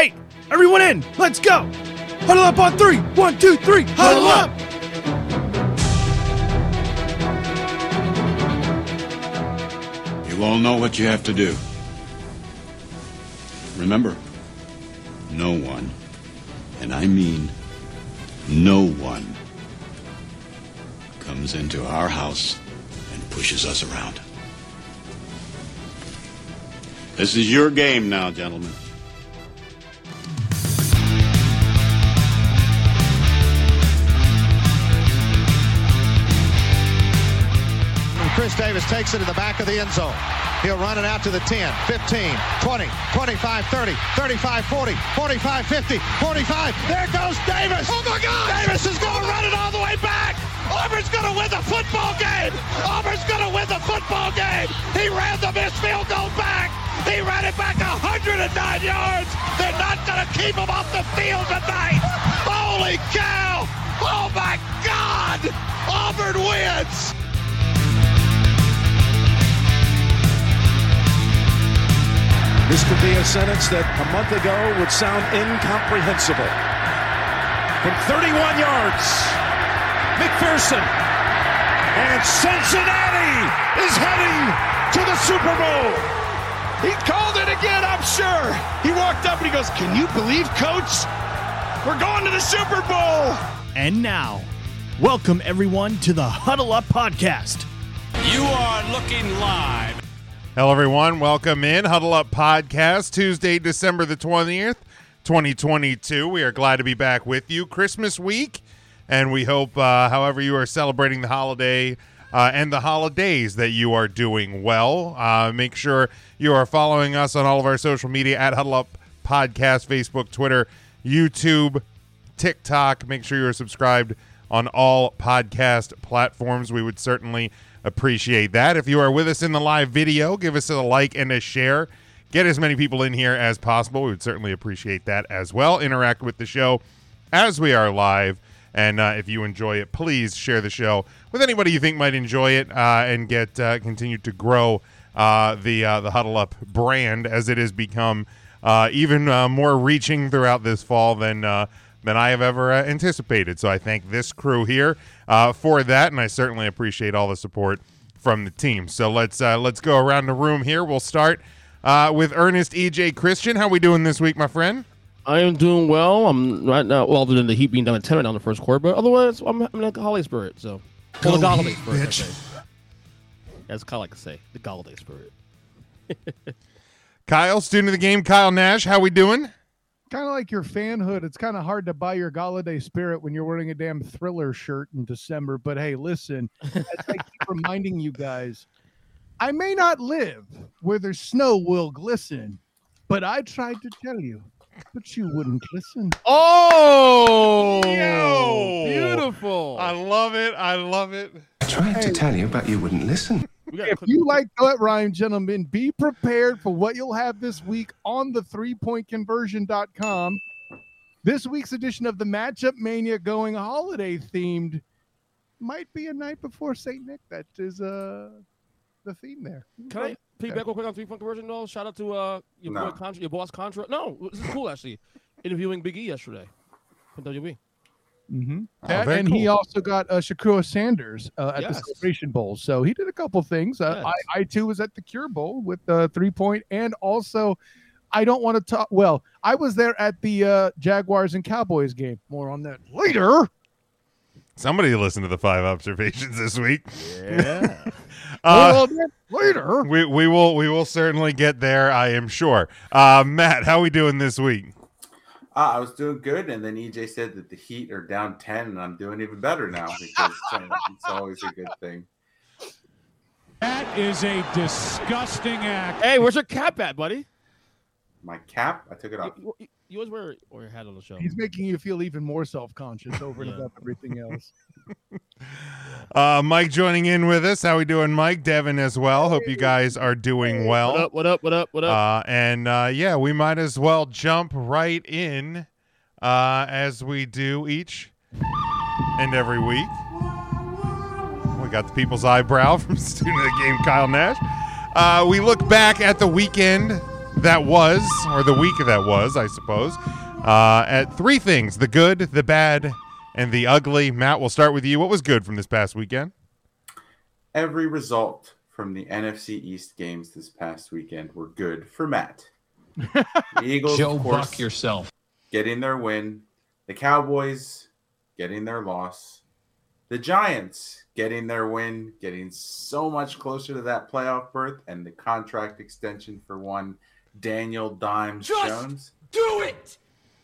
Hey, everyone in. Let's go. Huddle up on three. One, two, three. Huddle up. You all know what you have to do. Remember, no one, and I mean no one, comes into our house and pushes us around. This is your game now, gentlemen. Chris Davis takes it to the back of the end zone. He'll run it out to the 10, 15, 20, 25, 30, 35, 40, 45, 50, 45. There goes Davis. Oh my God! Davis is going to run it all the way back. Auburn's going to win the football game. Auburn's going to win the football game. He ran the missed field goal back. He ran it back 109 yards. They're not going to keep him off the field tonight. Holy cow! Oh my God! Auburn wins. This could be a sentence that a month ago would sound incomprehensible. From 31 yards, McPherson. And Cincinnati is heading to the Super Bowl. He called it again, I'm sure. He walked up and he goes, Can you believe, coach? We're going to the Super Bowl. And now, welcome everyone to the Huddle Up Podcast. You are looking live. Hello, everyone. Welcome in Huddle Up Podcast, Tuesday, December the 20th, 2022. We are glad to be back with you. Christmas week, and we hope, uh, however, you are celebrating the holiday uh, and the holidays, that you are doing well. Uh, make sure you are following us on all of our social media at Huddle Up Podcast, Facebook, Twitter, YouTube, TikTok. Make sure you're subscribed on all podcast platforms. We would certainly appreciate that. If you are with us in the live video, give us a like and a share. Get as many people in here as possible. We would certainly appreciate that as well. Interact with the show as we are live. And uh, if you enjoy it, please share the show with anybody you think might enjoy it uh, and get uh, continue to grow uh, the uh, the Huddle Up brand as it has become uh, even more reaching throughout this fall than than I have ever uh, anticipated. So I thank this crew here uh, for that, and I certainly appreciate all the support from the team. So let's uh, let's go around the room here. We'll start uh, with Ernest EJ Christian. How we doing this week, my friend? I am doing well. I'm right now, well, other than the Heat being down at 10 right now in the first quarter, but otherwise, I'm, I'm in the holiday spirit. So, well, the holiday spirit. I say. That's kind of like to say the holiday spirit. Kyle, student of the game, Kyle Nash. How we doing? Kind of like your fanhood. It's kind of hard to buy your Galladay spirit when you're wearing a damn thriller shirt in December. But hey, listen, as I keep reminding you guys, I may not live where the snow will glisten, but I tried to tell you, but you wouldn't listen. Oh, Yo! beautiful. I love it. I love it. I tried to tell you, but you wouldn't listen. We gotta If put- you like that rhyme, gentlemen, be prepared for what you'll have this week on the three point conversion.com. This week's edition of the Matchup Mania going holiday themed might be a night before St. Nick. That is uh the theme there. Can I piggyback real quick on three point conversion though? Shout out to uh your boy Contra, your boss Contra. No, this is cool actually. Interviewing Big E yesterday from WWE. Mm-hmm. Oh, and he also got uh, Shedeur Sanders uh, at the Celebration Bowl. So he did a couple things. Uh, Yes. I, I too was at the Cure Bowl with uh, three point, and also I don't want to talk. Well, I was there at the uh, Jaguars and Cowboys game. More on that later. Somebody listened to the five observations this week. Yeah. Uh, More later. we we will we will certainly get there. I am sure. Uh, Matt, how are we doing this week? Ah, I was doing good, and then EJ said that the Heat are down ten, and I'm doing even better now because uh, it's always a good thing. That is a disgusting act. hey, where's your cap at, buddy? My cap, I took it off. You, you, you always wear or your hat on the show. He's making you feel even more self conscious over and above everything else. Uh, Mike joining in with us. How we doing, Mike? Devin as well. Hope you guys are doing well. What up? What up? What up? What up? Uh, and uh, yeah, we might as well jump right in uh, as we do each and every week. We got the people's eyebrow from student of the game, Kyle Nash. Uh, we look back at the weekend that was, or the week that was, I suppose. Uh, at three things the good, the bad, and the ugly. Matt, we'll start with you. What was good from this past weekend? Every result from the NFC East games this past weekend were good for Matt. The Eagles, Joe of course, Buck yourself. getting their win. The Cowboys getting their loss. The Giants getting their win, getting so much closer to that playoff berth, and the contract extension for one Daniel Dimes Just Jones. Do it!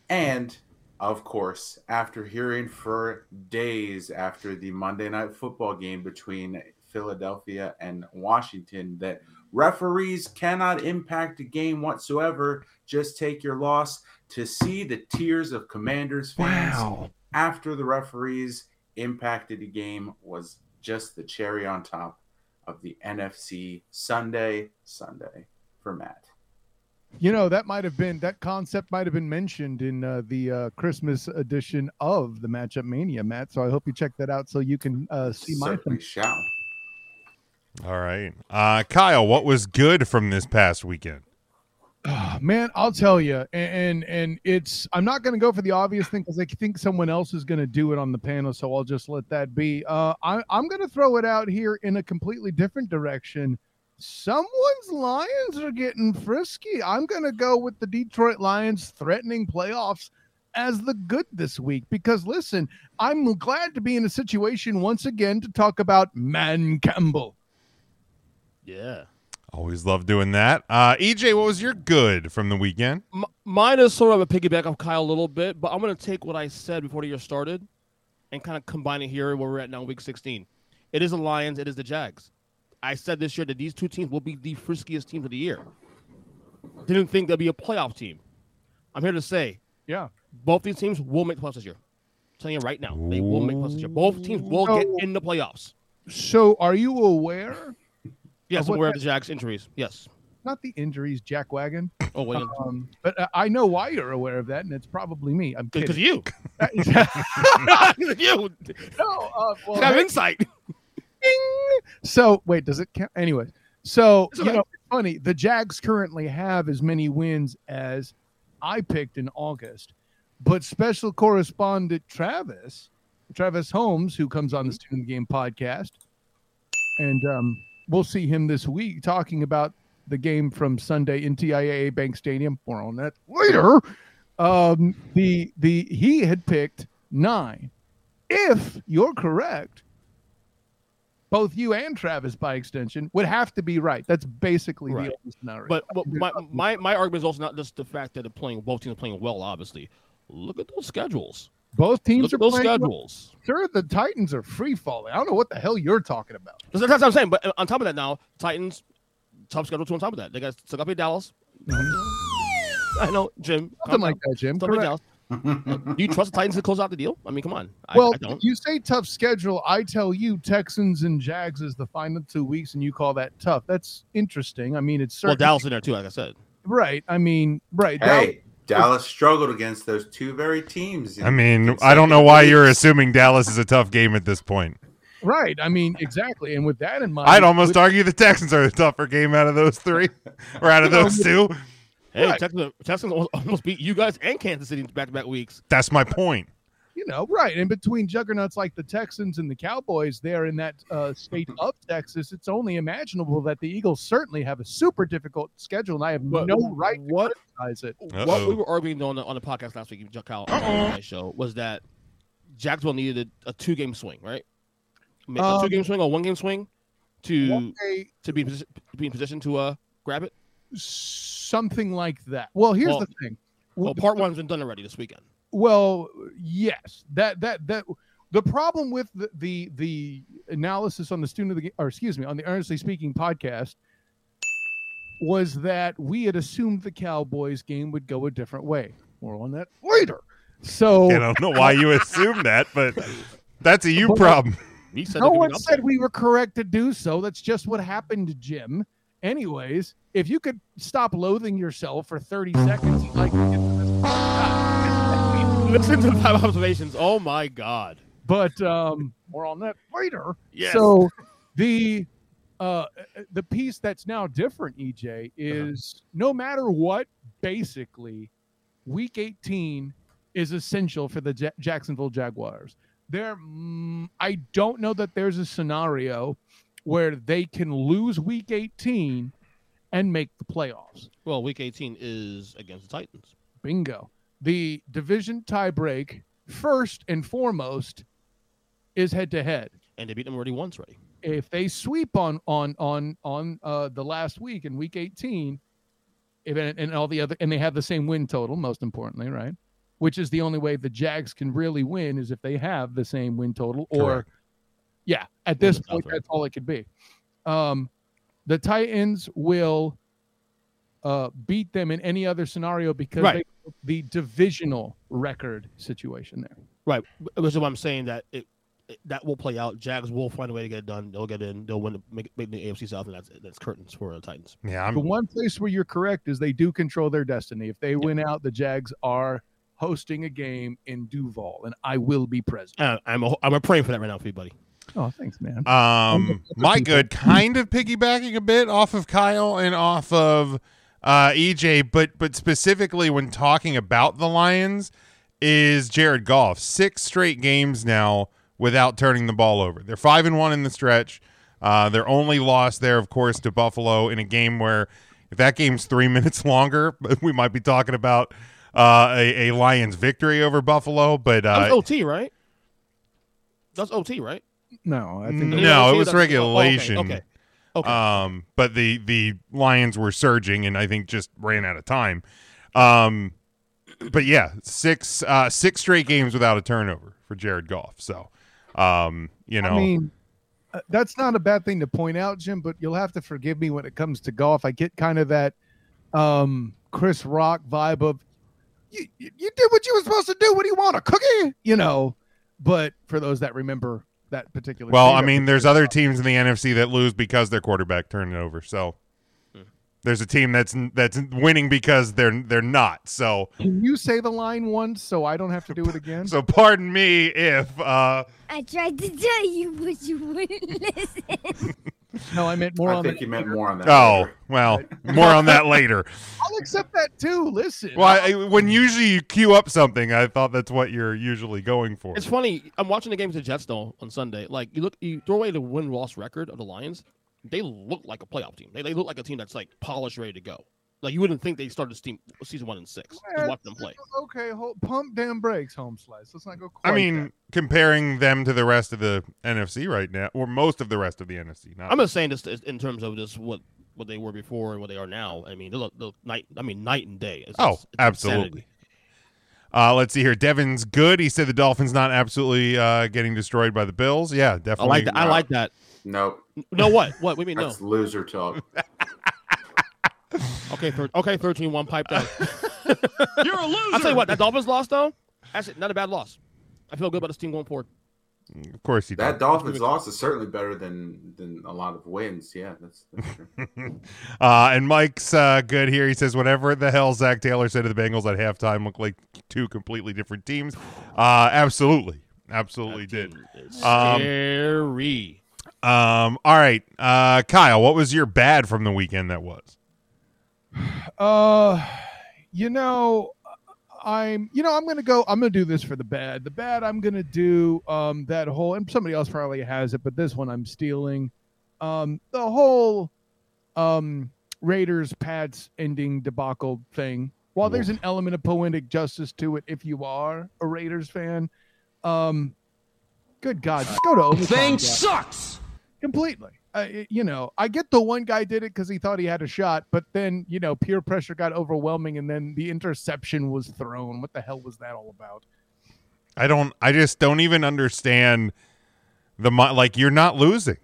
And of course, after hearing for days after the Monday night football game between Philadelphia and Washington that referees cannot impact a game whatsoever, just take your loss to see the tears of Commanders fans after the referees impacted a game was just the cherry on top of the NFC Sunday Sunday for Matt. You know that might have been that concept might have been mentioned in uh, the uh, Christmas edition of the Matchup Mania, Matt. So I hope you check that out so you can uh, see my. Certainly shall. All right. Uh, Kyle, what was good from this past weekend? Man, I'll tell you, and and, and it's I'm not going to go for the obvious thing because I think someone else is going to do it on the panel, so I'll just let that be. Uh, I, I'm going to throw it out here in a completely different direction. Someone's Lions are getting frisky. I'm going to go with the Detroit Lions threatening playoffs as the good this week because listen, I'm glad to be in a situation once again to talk about Dan Campbell. Yeah. Always love doing that. Uh, EJ, what was your good from the weekend? M- mine is sort of a piggyback off Kyle a little bit, but I'm going to take what I said before the year started and kind of combine it here where we're at now, week 16. It is the Lions, it is the Jags. I said this year that these two teams will be the friskiest teams of the year. Didn't think they'd be a playoff team. I'm here to say, yeah, both these teams will make the playoffs this year. I'm telling you right now, they will make playoffs this year. Both teams will get in the playoffs. So, are you aware? Yes, I'm aware of the Jack's injuries. Yes. Not the injuries, Jack Wagon. Oh, well, Um, but uh, I know why you're aware of that, and it's probably me. I'm because you. you. No, uh, well, have insight. So wait, does it count? Anyway, so you know, it's funny. The Jags currently have as many wins as I picked in August, but special correspondent Travis, Travis Holmes, who comes on the Student Game podcast, and um, we'll see him this week talking about the game from Sunday in TIAA Bank Stadium. More on that later. Um, the the he had picked nine. If you're correct, both you and Travis, by extension, would have to be right. That's basically Right. the only scenario. But, but my, my my argument is also not just the fact that they're playing both teams are playing well. Obviously, look at those schedules. both teams Look are those playing well. schedules. Sure, the Titans are free falling. I don't know what the hell you're talking about. That's that's what I'm saying. But uh, on top of that, now Titans tough schedule too. On top of that, they got still got to Dallas. I know, Jim. Something like down. that, Jim. Dallas. Do you trust the Titans to close out the deal? I mean, come on. I, Well, I don't. you say tough schedule. I tell you, Texans and Jags is the final two weeks, and you call that tough. That's interesting. I mean, it's certainly, Well, Dallas in there too, like I said. right. I mean, right. Hey, Dallas struggled against those two very teams. I mean, I don't know why you're assuming Dallas is a tough game at this point. Right. I mean, exactly. And with that in mind, I'd almost with- argue the Texans are the tougher game out of those three, or out of those two. Hey, Right. Texans, Texans almost- almost beat you guys and Kansas City in back to back weeks. That's my point. you know, right. And between juggernauts like the Texans and the Cowboys there in that uh, state of Texas, it's only imaginable that the Eagles certainly have a super difficult schedule, and I have But no right to what- criticize it. What Uh-oh. we were arguing on the on the podcast last week, Chuck Kyle, on my show, was that Jacksonville needed a, a two game swing, right? I a Um, two game swing or one game swing to day, to be in posi- be in position to uh grab it. Something like that. Well, here's Well- the thing. Well, part one's been done already this weekend. Well, yes, that that that the problem with the the, the analysis on the student of the game, or excuse me, on the Earnestly Speaking podcast was that we had assumed the Cowboys game would go a different way. More on that later. So I don't know why you assume that, but that's a you problem. He said no it could be one said we were correct to do so. That's just what happened, Jim. Anyways, if you could stop loathing yourself for 30 seconds, like to get to this upset. Listen to the five observations. Oh my god. but um more on that later. Yes. So the uh, the piece that's now different, EJ, is no matter what, basically, week 18 is essential for the Ja- Jacksonville Jaguars. There, mm, I don't know that there's a scenario where they can lose week 18 and make the playoffs. Well, week 18 is against the Titans. Bingo. The division tiebreak, first and foremost, is head to head. And they beat them already once already. If they sweep on on on on uh, the last week in week 18, if, and, and all the other, and they have the same win total, most importantly, right? Which is the only way the Jags can really win is if they have the same win total, or Correct. Yeah, at this point, South, that's all it could be. Um, the Titans will uh, beat them in any other scenario because Right. they, the divisional record situation there. Right. Which is what I'm saying that it, it- that will play out. Jags will find a way to get it done. They'll get in. They'll win. The, make, make the AFC South, and that's that's curtains for the Titans. Yeah, I'm the one place where you're correct is they do control their destiny. If they win out, the Jags are hosting a game in Duval, and I will be present. Uh, I'm a, I'm a praying for that right now for you, buddy. Oh, thanks, man. Um, my good, kind of piggybacking a bit off of Kyle and off of uh, EJ, but but specifically when talking about the Lions, is Jared Goff six straight games now without turning the ball over. They're five and one in the stretch. Uh, their only loss there, of course, to Buffalo in a game where if that game's three minutes longer, we might be talking about uh, a, a Lions victory over Buffalo. But That was uh, OT, right? That's OT, right? No, I think no, it was that's- oh, okay, regulation. okay. Okay. Um, but the the Lions were surging, and I think just ran out of time. Um, but yeah, six uh, six straight games without a turnover for Jared Goff. So, um, you know, I mean, uh, that's not a bad thing to point out, Jim. But you'll have to forgive me when it comes to Goff. I get kind of that um, Chris Rock vibe of you. You did what you were supposed to do. What do you want? A cookie? You know. But for those that remember that particular, well, I mean, there's other teams in the NFC that lose because their quarterback turned it over. So. There's a team that's that's winning because they're they're not. So Can you say the line once so I don't have to do it again? so pardon me if uh I tried to tell you, but you wouldn't listen. no, I meant more I on think the. you meant more on that. oh later. well more on that later. I'll accept that too. Listen. Well, I, when usually you queue up something, I thought that's what you're usually going for. It's funny. I'm watching the games of the Jets though on Sunday. Like you look, you throw away the win loss record of the Lions. They look like a playoff team. They, they look like a team that's like polished, ready to go. Like you wouldn't think they started this team season one and six. Just watch them play. Okay, hold, pump damn brakes, home slice. Let's not go. I Quite mean, comparing them to the rest of the NFC right now, or most of the rest of the NFC. Not I'm just saying this in terms of just what what they were before and what they are now. I mean, they look, look night. I mean, night and day. It's Oh, it's absolutely. insanity. Uh, let's see here. Devin's good. He said the Dolphins not absolutely uh, getting destroyed by the Bills. Yeah, I definitely. like that. I like that. Nope. No, what? What? What do you mean no? That's loser talk. Okay, thir- okay, 13-1 piped out. You're a loser. I'll tell you what, that Dolphins loss though, that's not a bad loss. I feel good about this team going forward. Of course, you do. That Dolphins loss is certainly better than than a lot of wins. Yeah, that's, that's true. Uh, and Mike's uh, good here. He says, whatever the hell Zac Taylor said to the Bengals at halftime looked like two completely different teams. Uh, absolutely. Absolutely did. Um, Scary. um, all right. Uh, Kyle, what was your bad from the weekend that was? Uh, you know, I'm, you know, I'm gonna go. I'm gonna do this for the bad. The bad, I'm gonna do um that whole, and somebody else probably has it, but this one I'm stealing. Um, the whole um Raiders Pats ending debacle thing. While there's an element of poetic justice to it, if you are a Raiders fan, um, good God, just go to overtime. Thing guys. sucks. completely. You know, I get the one guy did it because he thought he had a shot, but then you know, peer pressure got overwhelming, and then the interception was thrown. What the hell was that all about? I don't. I just don't even understand the like. You're not losing.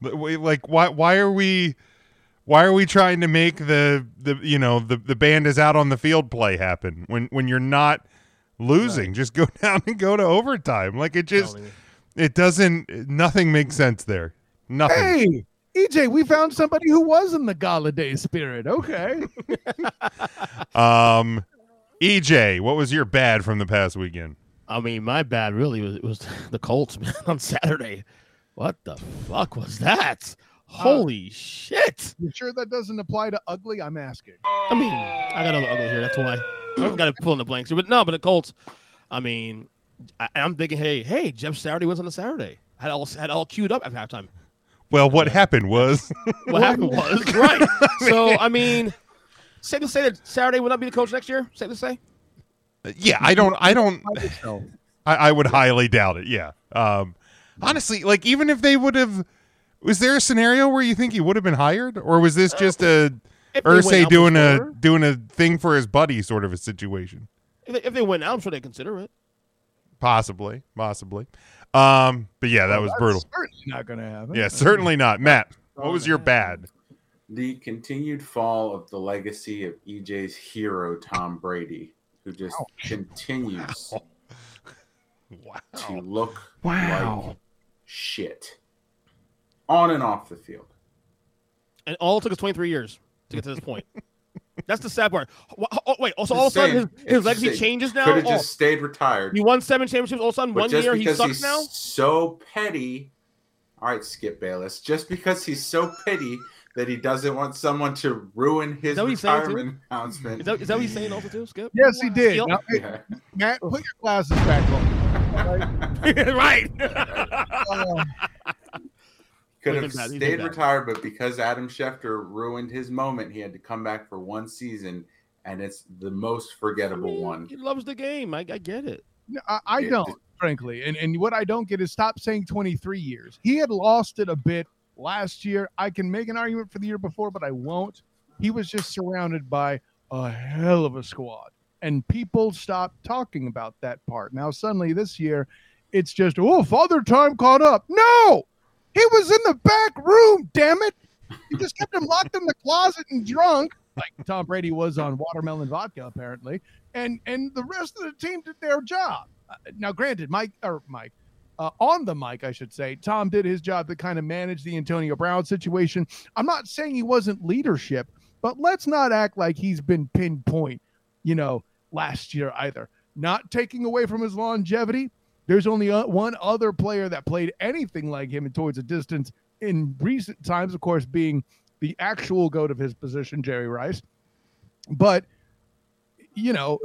Like why? Why are we? Why are we trying to make the the you know the the band is out on the field play happen when when you're not losing? Just go down and go to overtime. Like it just it doesn't. Nothing makes sense there. Nothing. Hey, EJ, we found somebody who was in the Galladay spirit. Okay, Um, EJ, what was your bad from the past weekend? I mean, my bad really was was the Colts man on Saturday. What the fuck was that? Holy shit! You sure that doesn't apply to ugly? I'm asking. I mean, I got another ugly here. That's why I've got to pull in the blanks here. But no, but the Colts. I mean, I, I'm thinking, hey, hey, Jeff Saturday was on a Saturday. Had all had all queued up at halftime. Well, what happened was What happened was right. So I mean, safe to say that Saturday will not be the coach next year. Safe to say. yeah, I don't, I don't, I. I, I would highly doubt it. Yeah. Um, honestly, like even if they would have, was there a scenario where you think he would have been hired, or was this just a If Irsay doing a before- doing a thing for his buddy sort of a situation? If they, if they win out, I'm sure they consider it. Possibly, possibly. Um, but yeah, that was That's brutal. Certainly not going to happen. Yeah, certainly not. Matt, what was your bad? The continued fall of the legacy of EJ's hero, Tom Brady, who just continues to look like shit on and off the field. And all it took us 23 years to get to this point. That's the sad part. Oh, wait, also all of a sudden his, his just legacy saying, changes now. Could have Oh, just stayed retired. he won seven championships. All of a sudden, But one just year he sucks he's now. so petty. All right, Skip Bayless. Just because he's so petty that he doesn't want someone to ruin his that he's saying, retirement announcement. Is that, is that what he's saying also too, Skip? Yes, he did. Now, hey, Yeah. Matt, put your glasses back on. right. Uh, Could have did that, he did stayed retired, but because Adam Schefter ruined his moment, he had to come back for one season, and it's the most forgettable one. He loves the game. I, I get it. No, I, I Yeah, don't, th- frankly. And and what I don't get is stop saying 23 years. He had lost it a bit last year. I can make an argument for the year before, but I won't. He was just surrounded by a hell of a squad. And people stopped talking about that part. Now suddenly this year, it's just, oh, father time caught up. No, he was in the back room, damn it. You just kept him locked in the closet and drunk, like Tom Brady was on watermelon vodka, apparently. And and the rest of the team did their job. Uh, now, granted, Mike or Mike, uh, on the mic, I should say, Tom did his job to kind of manage the Antonio Brown situation. I'm not saying he wasn't leadership, but let's not act like he's been pinpoint, you know, last year either. Not taking away from his longevity. There's only uh, one other player that played anything like him towards a distance in recent times, of course, being the actual goat of his position, Jerry Rice. But you know,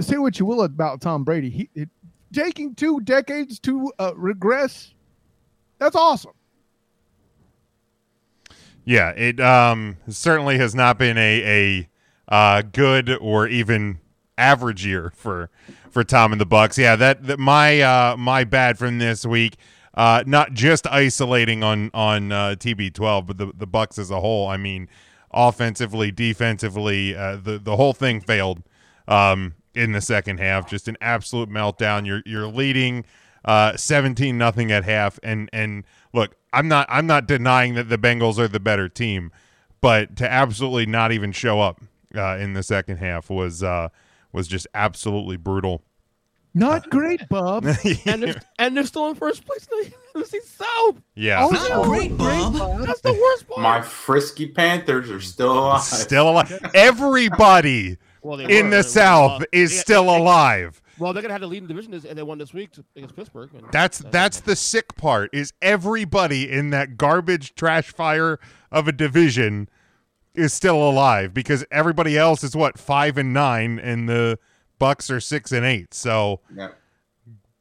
say what you will about Tom Brady. He it, taking two decades to uh, regress. That's awesome. Yeah, it um certainly has not been a a uh, good or even average year for for Tom and the Bucs. Yeah, that, that my uh my bad from this week. Uh, not just isolating on on uh, TB12, but the the Bucs as a whole. I mean, offensively, defensively, uh, the the whole thing failed um, in the second half. Just an absolute meltdown. You're you're leading uh, 17 nothing at half, and and look, I'm not I'm not denying that the Bengals are the better team, but to absolutely not even show up uh, in the second half was uh, was just absolutely brutal. Not great, Bob. And they're, and they're still in first place in the NFC South. Yeah, Oh, great, Bob. That's the worst part. My frisky Panthers are still alive. still alive. Everybody Well, in were. the They were, South uh, is they- still they- alive. Well, they're gonna have the leading the division, this- and they won this week against Pittsburgh. and That's that's the sick part is everybody in that garbage trash fire of a division is still alive because everybody else is what five and nine and the Bucs are six and eight. So Yeah.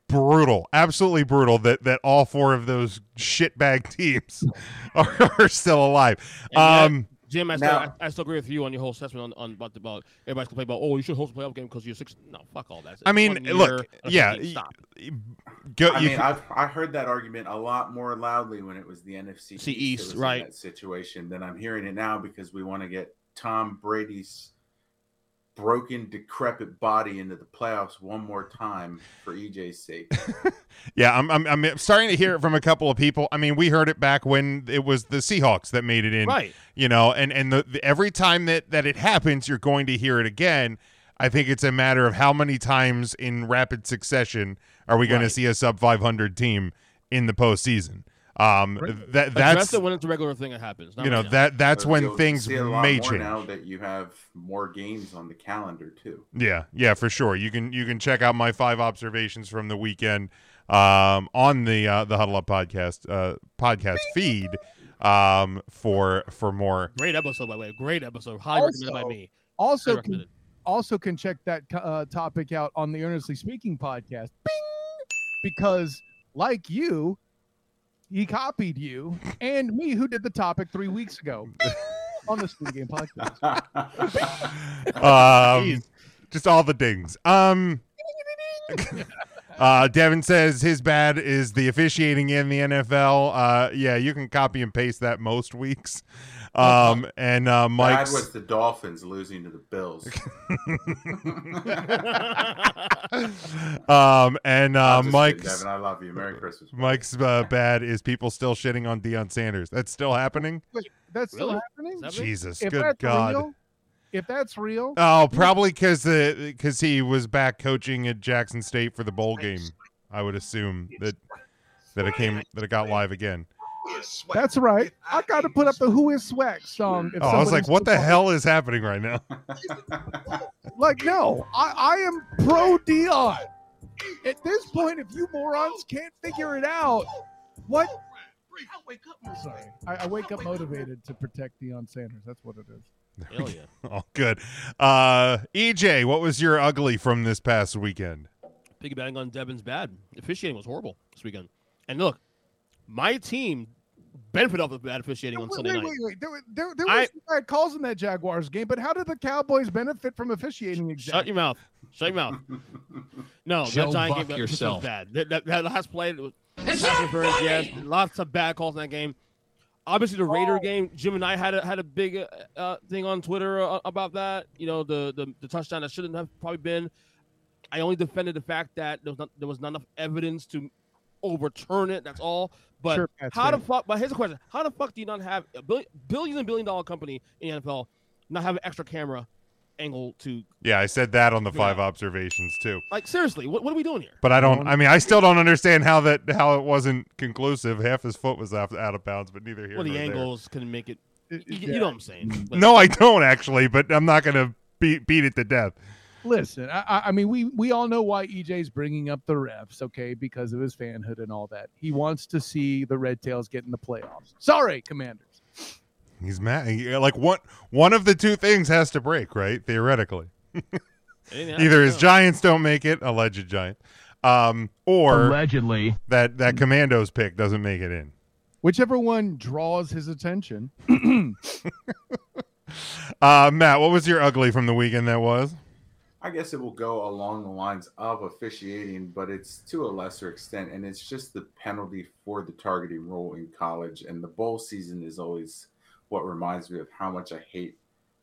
brutal, absolutely brutal that that all four of those shitbag teams are, are still alive. And yet, Um, Jim, I still, now- I, I still agree with you on your whole assessment on, on about, about everybody's complaining about. Oh, you should host a playoff game because you're six. No, fuck all that. I mean, one year, look, yeah, team. Stop. Go, I mean, can- I've I heard that argument a lot more loudly when it was the NFC See East, East, that was in right. that situation than I'm hearing it now because we want to get Tom Brady's broken, decrepit body into the playoffs one more time for EJ's sake. Yeah, I'm, I'm I'm starting to hear it from a couple of people. I mean, we heard it back when it was the Seahawks that made it in, Right. You know, and and the, the every time that that it happens, you're going to hear it again. I think it's a matter of how many times in rapid succession are we going to see a sub 500 team in the postseason. Um, that Address that's the when it's a regular thing that happens. not you know right now. that that's But when you'll things see a lot may change. now that you have more games on the calendar too. Yeah, yeah, for sure. You can you can check out my five observations from the weekend um, on the uh, the Huddle Up podcast uh, podcast feed. um, for for more. Great episode, by the way. Great episode. Highly recommended by Also- me. Also, can, also can check that uh, topic out on the Earnestly Speaking podcast. Bing! Because, like you, he copied you and me, who did the topic three weeks ago on the Speed Game podcast. Um, just all the dings. Um, uh, Devin says his bad is the officiating in the NFL. Uh, yeah, you can copy and paste that most weeks. Um, and uh, Bad Mike's was the Dolphins losing to the Bills. um, and uh, I'm kidding, Mike's Devin, I love you. Merry Christmas. Mike's uh, bad is people still shitting on Deion Sanders. That's still happening. Wait, that's still Really? happening? Is that me? Jesus, If good God. real, if that's real, Oh, probably because because he was back coaching at Jackson State for the bowl game. I would assume that that it came that it got live again. that's right. I got to put up the "Who Is Swag" song. if Oh, I was like, what the still- hell is happening right now? Like, no, I, I am pro Deion. At this point, if you morons can't figure it out, what? I wake up. Sorry, I, I wake up motivated to protect Deion Sanders. That's what it is. Hell yeah. Oh, good. Uh, EJ, what was your ugly from this past weekend? Piggybacking on Devin's bad. Officiating was horrible this weekend. And look, my team benefited off of bad officiating on Wait, Sunday wait, night. wait, wait. There, were- there, there I- was some bad calls in that Jaguars game, but how did the Cowboys benefit from officiating? Shut your mouth. Shut your mouth. No, Joe that Giant game that- this was yourself. bad. That, that, that last play, it was pass interference, yes, lots of bad calls in that game. Obviously, the Raider game, Jim and I had a had a big uh, uh, thing on Twitter uh, about that. You know, the, the the touchdown that shouldn't have probably been. I only defended the fact that there was not, there was not enough evidence to overturn it. That's all. But Sure, that's how the fuck? But here's the question: How the fuck do you not have a billions and billion, billion and billion dollar company in the NFL not have an extra camera angle to Yeah, I said that on the Yeah. five observations too. like seriously? What, what are we doing here? But I don't. I mean, I still don't understand how that how it wasn't conclusive. Half his foot was out, out of bounds, but neither here Well, the nor there. angles can make it. It- You, yeah. you know what I'm saying? But- No, I don't actually, but I'm not gonna beat beat it to death. Listen, I, I- I mean, we we all know why EJ's bringing up the refs, okay, because of his fanhood and all that. He wants to see the Red Tails get in the playoffs. Sorry, Commanders. He's mad. he- Like one one of the two things has to break, right? Theoretically, either his happens, Giants don't make it, alleged Giant, um, or Allegedly. that that Commandos pick doesn't make it in. Whichever one draws his attention. Uh, Matt, what was your ugly from the weekend? That was. I guess it will go along the lines of officiating, but it's to a lesser extent, and it's just the penalty for the targeting rule in college. And the bowl season is always what reminds me of how much I hate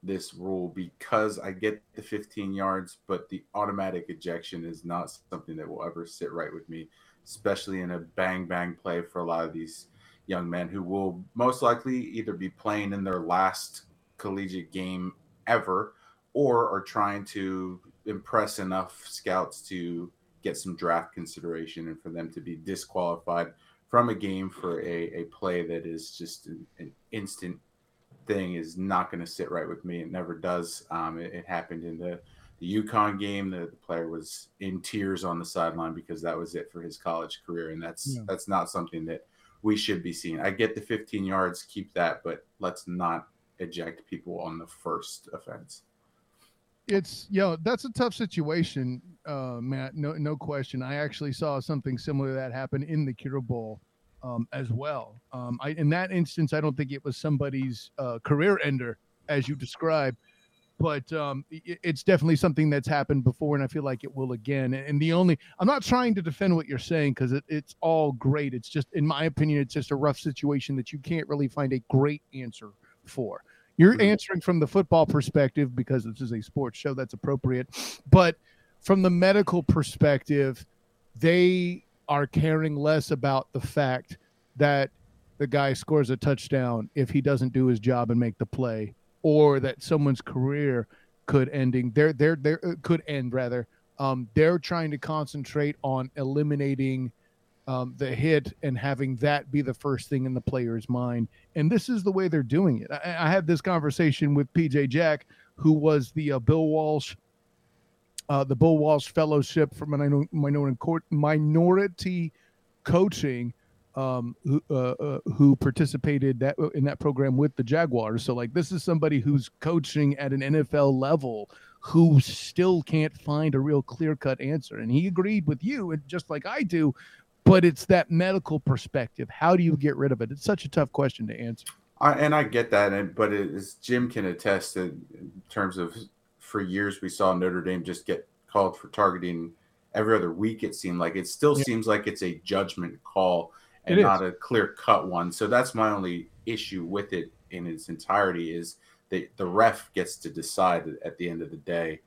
this rule because I get the 15 yards, but the automatic ejection is not something that will ever sit right with me, especially in a bang bang play for a lot of these young men who will most likely either be playing in their last collegiate game ever or are trying to impress enough scouts to get some draft consideration and for them to be disqualified from a game for a, a play that is just an, an instant thing is not going to sit right with me. It never does. Um, it, it happened in the, the UConn game. The, the player was in tears on the sideline because that was it for his college career. And that's, Yeah. that's not something that we should be seeing. I get the 15 yards, keep that, but let's not eject people on the first offense. It's you know that's a tough situation, uh, Matt. No, no question. I actually saw something similar to that happen in the Cure Bowl um, as well. Um, I, in that instance, I don't think it was somebody's uh, career ender, as you describe, but um, i- it's definitely something that's happened before, and I feel like it will again. And the only I'm not trying to defend what you're saying because it, it's all great. It's just, in my opinion, it's just a rough situation that you can't really find a great answer for. You're answering from the football perspective because this is a sports show that's appropriate. But from the medical perspective, they are caring less about the fact that the guy scores a touchdown if he doesn't do his job and make the play, or that someone's career could ending their their their uh, could end rather. Um, they're trying to concentrate on eliminating um, the hit and having that be the first thing in the player's mind. And this is the way they're doing it. I, I had this conversation with PJ Jack, who was the uh, Bill Walsh, uh, the Bill Walsh Fellowship for minor- minority, coaching um, who uh, uh, who participated that in that program with the Jaguars. So like this is somebody who's coaching at an NFL level who still can't find a real clear cut answer. And he agreed with you, and just like I do, but it's that medical perspective. How do you get rid of it? It's such a tough question to answer. I, and I get that, and but as Jim can attest in terms of for years we saw Notre Dame just get called for targeting every other week. It seemed like it still Yeah. seems like it's a judgment call and It is. not a clear cut one. So that's my only issue with it in its entirety is that the ref gets to decide at the end of the day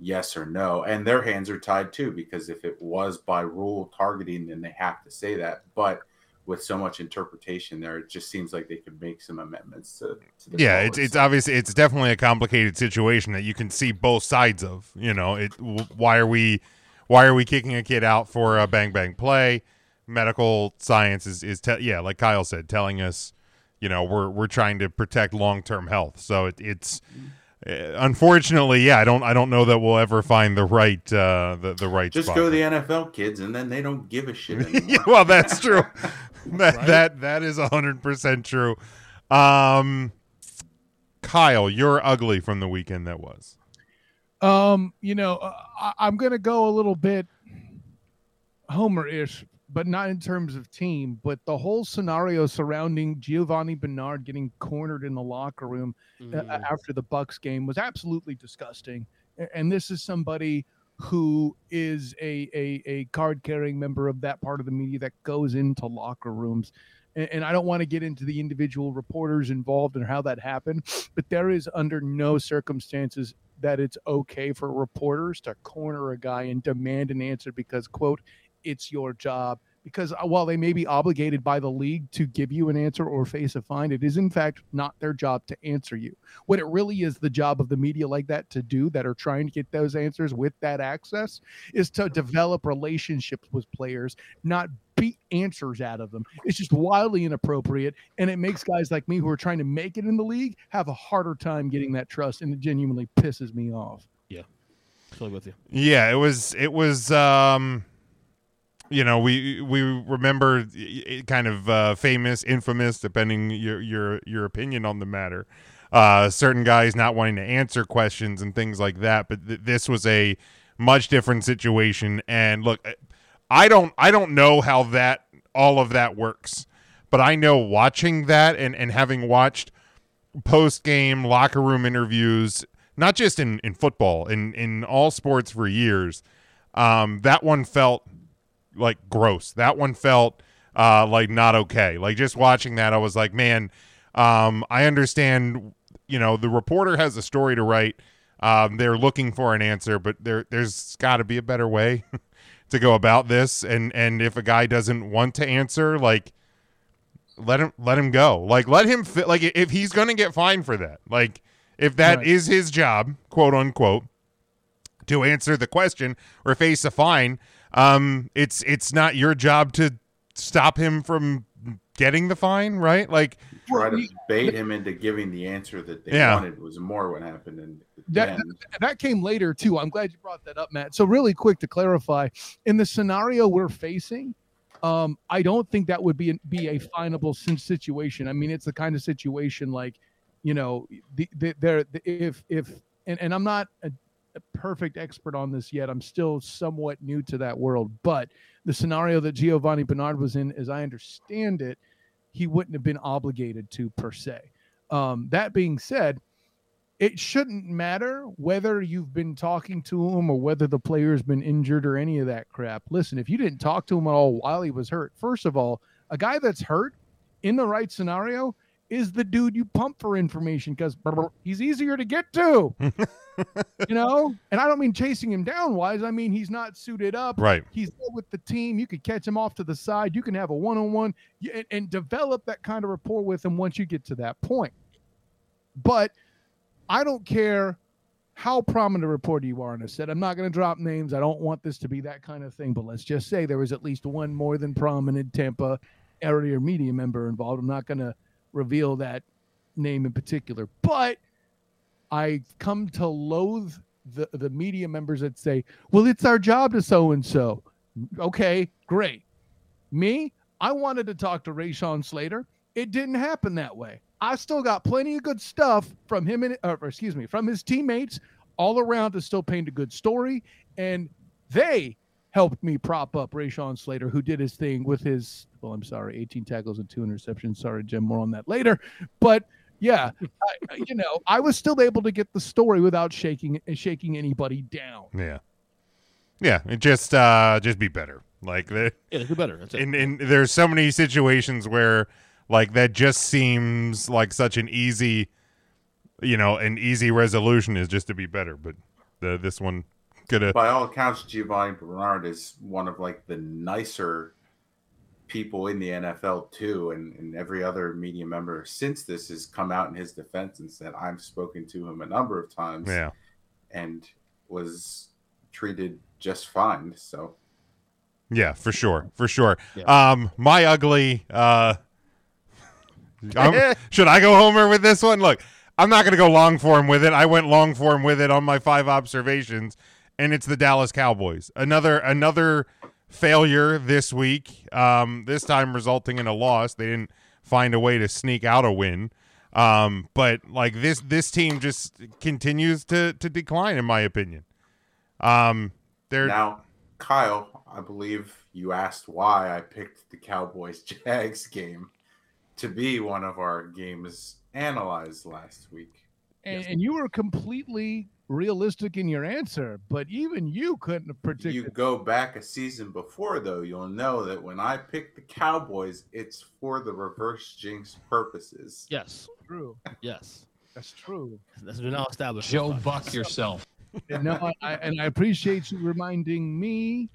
yes or no and their hands are tied too because if it was by rule targeting then they have to say that but with so much interpretation there it just seems like they could make some amendments to, to the Yeah, it's it's obviously it's definitely a complicated situation that you can see both sides of. You know, it why are we why are we kicking a kid out for a bang bang play? Medical science is is te- yeah, like Kyle said, telling us, you know, we're we're trying to protect long term health. So it, it's uh, unfortunately, yeah, I don't I don't know that we'll ever find the right uh the, the right just spot. go to the NFL kids and then they don't give a shit anymore. yeah, well, that's true. that that that is hundred percent true. Um, Kyle, you're ugly from the weekend that was. Um, you know, uh, I, I'm going to go a little bit Homer-ish, but not in terms of team. But the whole scenario surrounding Giovani Bernard getting cornered in the locker room uh, after the Bucs game was absolutely disgusting. And this is somebody who is a a, a card carrying member of that part of the media that goes into locker rooms. And, and I don't want to get into the individual reporters involved and how that happened, but there is under no circumstances that it's okay for reporters to corner a guy and demand an answer because quote it's your job because uh, while they may be obligated by the league to give you an answer or face a fine it is in fact not their job to answer you. What it really is the job of the media like that to do that are trying to get those answers with that access is to develop relationships with players not beat answers out of them. It's just wildly inappropriate and it makes guys like me who are trying to make it in the league have a harder time getting that trust and it genuinely pisses me off. Yeah, totally with you. Yeah, it was it was um you know, we we remember i- i- kind of uh, famous, infamous, depending your your your opinion on the matter. Uh, certain guys not wanting to answer questions and things like that, but th- this was a much different situation. And look, I don't I don't know how that all of that works, but I know watching that and and having watched post game locker room interviews, not just in, in football, in, in all sports for years, um, that one felt like gross. That one felt uh, like not okay. Like just watching that, I was like, man, um, I understand. You know, the reporter has a story to write. Um, they're looking for an answer, but there there's got to be a better way to go about this. And and if a guy doesn't want to answer, like let him let him go. Like let him fit. Like if he's gonna get fined for that, like if that is Right. his job, quote unquote, to answer the question or face a fine, um, it's it's not your job to stop him from getting the fine, right? Like Try to bait him into giving the answer that they Yeah. wanted was more what happened in that, that that came later too. I'm glad you brought that up, Matt. So really quick to clarify, in the scenario we're facing, um, I don't think that would be be a finable situation. I mean, it's the kind of situation like, you know, the, the, there the, if if and, and I'm not a, perfect expert on this yet. I'm still somewhat new to that world, but the scenario that Giovani Bernard was in, as I understand it, he wouldn't have been obligated to per se. Um, that being said, it shouldn't matter whether you've been talking to him or whether the player's been injured or any of that crap. Listen, if you didn't talk to him at all while he was hurt, first of all, a guy that's hurt in the right scenario is the dude you pump for information because he's easier to get to. you know, and I don't mean chasing him down wise. I mean he's not suited up. Right. He's with the team. You could catch him off to the side. You can have a one-on-one and, and develop that kind of rapport with him once you get to that point. But I don't care how prominent a reporter you are in a set. I'm not going to drop names. I don't want this to be that kind of thing. But let's just say there was at least one more than prominent Tampa area media member involved. I'm not going to reveal that name in particular, but I come to loathe the the media members that say, "Well, it's our job to so and so." Okay, great. Me, I wanted to talk to Rashawn Slater. It didn't happen that way. I still got plenty of good stuff from him and or excuse me, from his teammates all around to still paint a good story. And they helped me prop up Rashawn Slater, who did his thing with his well, I'm sorry, 18 tackles and two interceptions. Sorry, Jim, more on that later. But yeah, I, you know, I was still able to get the story without shaking shaking anybody down. Yeah. Yeah, it just uh just be better. Like the Yeah, do better. That's it. and and there's so many situations where like that just seems like such an easy you know, an easy resolution is just to be better, but the this one have By all accounts, Giovani Bernard is one of like the nicer people in the NFL too, and, and every other media member since this has come out in his defense and said I've spoken to him a number of times, Yeah. and was treated just fine. So Yeah, for sure, for sure. Um, my ugly. Uh, should I go homer with this one? Look, I'm not going to go long form with it. I went long form with it on my five observations, and it's the Dallas Cowboys. Another another failure this week. Um, this time resulting in a loss. They didn't find a way to sneak out a win. Um, but like this this team just continues to to decline, in my opinion. Um, they're now, Kyle, I believe you asked why I picked the Cowboys Jags game to be one of our games analyzed last week. And, and you were completely realistic in your answer, but even you couldn't have predicted. You go back a season before, though, you'll know that when I pick the Cowboys, it's for the reverse jinx purposes. Yes. True. Yes. That's true. That's been now established. Joe Buck yourself. And no, I, I, and I appreciate you reminding me,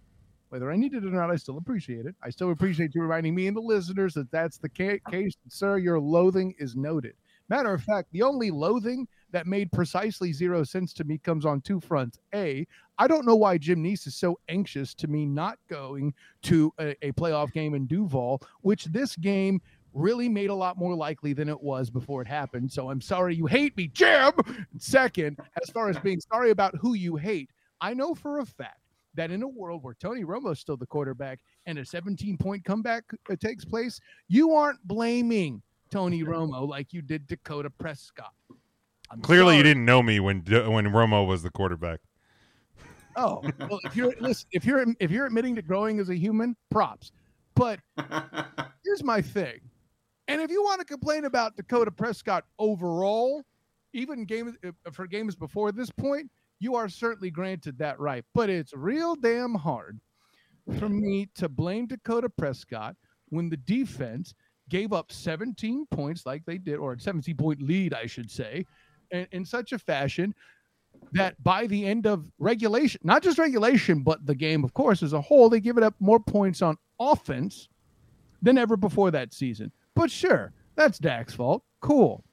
whether I need it or not, I still appreciate it. I still appreciate you reminding me and the listeners that that's the case. Sir, your loathing is noted. Matter of fact, the only loathing that made precisely zero sense to me comes on two fronts. A, I don't know why Jim Neese is so anxious to me not going to a, a playoff game in Duval, which this game really made a lot more likely than it was before it happened. So I'm sorry you hate me, Jim. Second, as far as being sorry about who you hate, I know for a fact that in a world where Tony Romo's still the quarterback and a 17 point comeback uh, takes place, you aren't blaming Tony Romo like you did Dakota Prescott. I'm Clearly, you didn't know me when when Romo was the quarterback. Oh, well, if you're listen, if you're if you're admitting to growing as a human, props. But here's my thing. And if you want to complain about Dakota Prescott overall, even games uh, for games before this point, you are certainly granted that right. But it's real damn hard for me to blame Dakota Prescott when the defense gave up 17 points like they did, or a 17 point lead, I should say, in, in such a fashion that by the end of regulation, not just regulation, but the game, of course, as a whole, they give it up more points on offense than ever before that season. But sure, that's Dak's fault. Cool.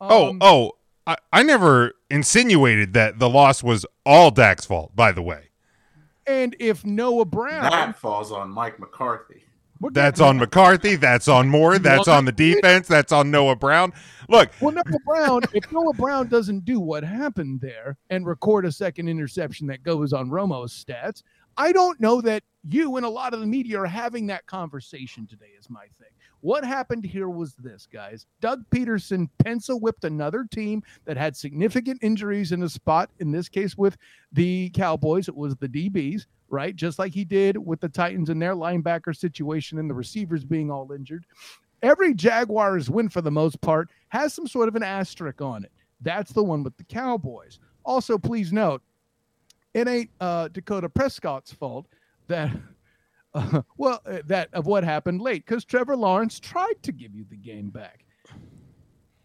oh, Um, oh, I, I never insinuated that the loss was all Dak's fault. By the way, And if Noah Brown, That falls on Mike McCarthy. We're that's on McCarthy. That's on Moore. That's on the defense. That's on Noah Brown. Look, Well, Noah Brown, if Noah Brown doesn't do what happened there and record a second interception that goes on Romo's stats, I don't know that you and a lot of the media are having that conversation today, is my thing. What happened here was this, guys. Doug Pederson pencil whipped another team that had significant injuries in a spot, in this case with the Cowboys, it was the DBs, right? Just like he did with the Titans in their linebacker situation and the receivers being all injured every Jaguars win for the most part has some sort of an asterisk on it. That's the one with the Cowboys. Also, please note, it ain't uh, Dakota Prescott's fault that, uh, well, uh, that of what happened late because Trevor Lawrence tried to give you the game back.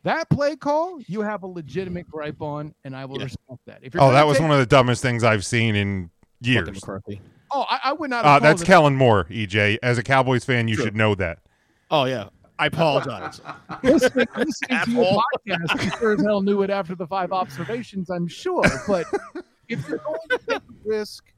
That play call, you have a legitimate gripe on, and I will respect that. If oh, that was one of the dumbest things I've seen in years. McCarthy. Oh, I, I would not. Uh, that's called Kellen Moore, EJ. As a Cowboys fan, you True. should know that. Oh yeah. I apologize. listening, listening to your podcast, you sure as hell knew it after the five observations, I'm sure. But if you're going to take a risk,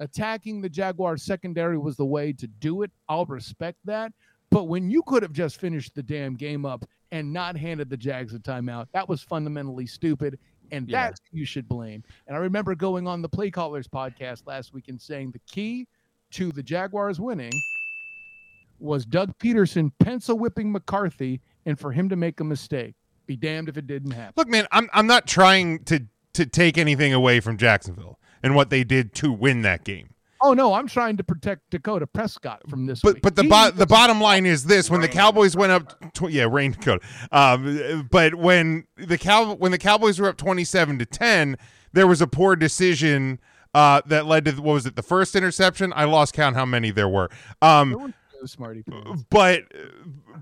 attacking the Jaguars secondary was the way to do it. I'll respect that. But when you could have just finished the damn game up and not handed the Jags a timeout, that was fundamentally stupid. And Yeah. that's who you should blame. And I remember going on the Play Callers podcast last week and saying the key to the Jaguars winning was Doug Pederson pencil whipping McCarthy and for him to make a mistake. Be damned if it didn't happen. Look, man, I'm I'm not trying to to take anything away from Jacksonville and what they did to win that game. Oh no, I'm trying to protect Dakota Prescott from this. But week. but the bo- the bottom line is this: when the Cowboys went up, tw- yeah, Rayne Dakota. Um, but when the Cow when the Cowboys were up twenty seven to ten, there was a poor decision uh, that led to what was it? The first interception. I lost count how many there were. Um, There were no smarty pants. but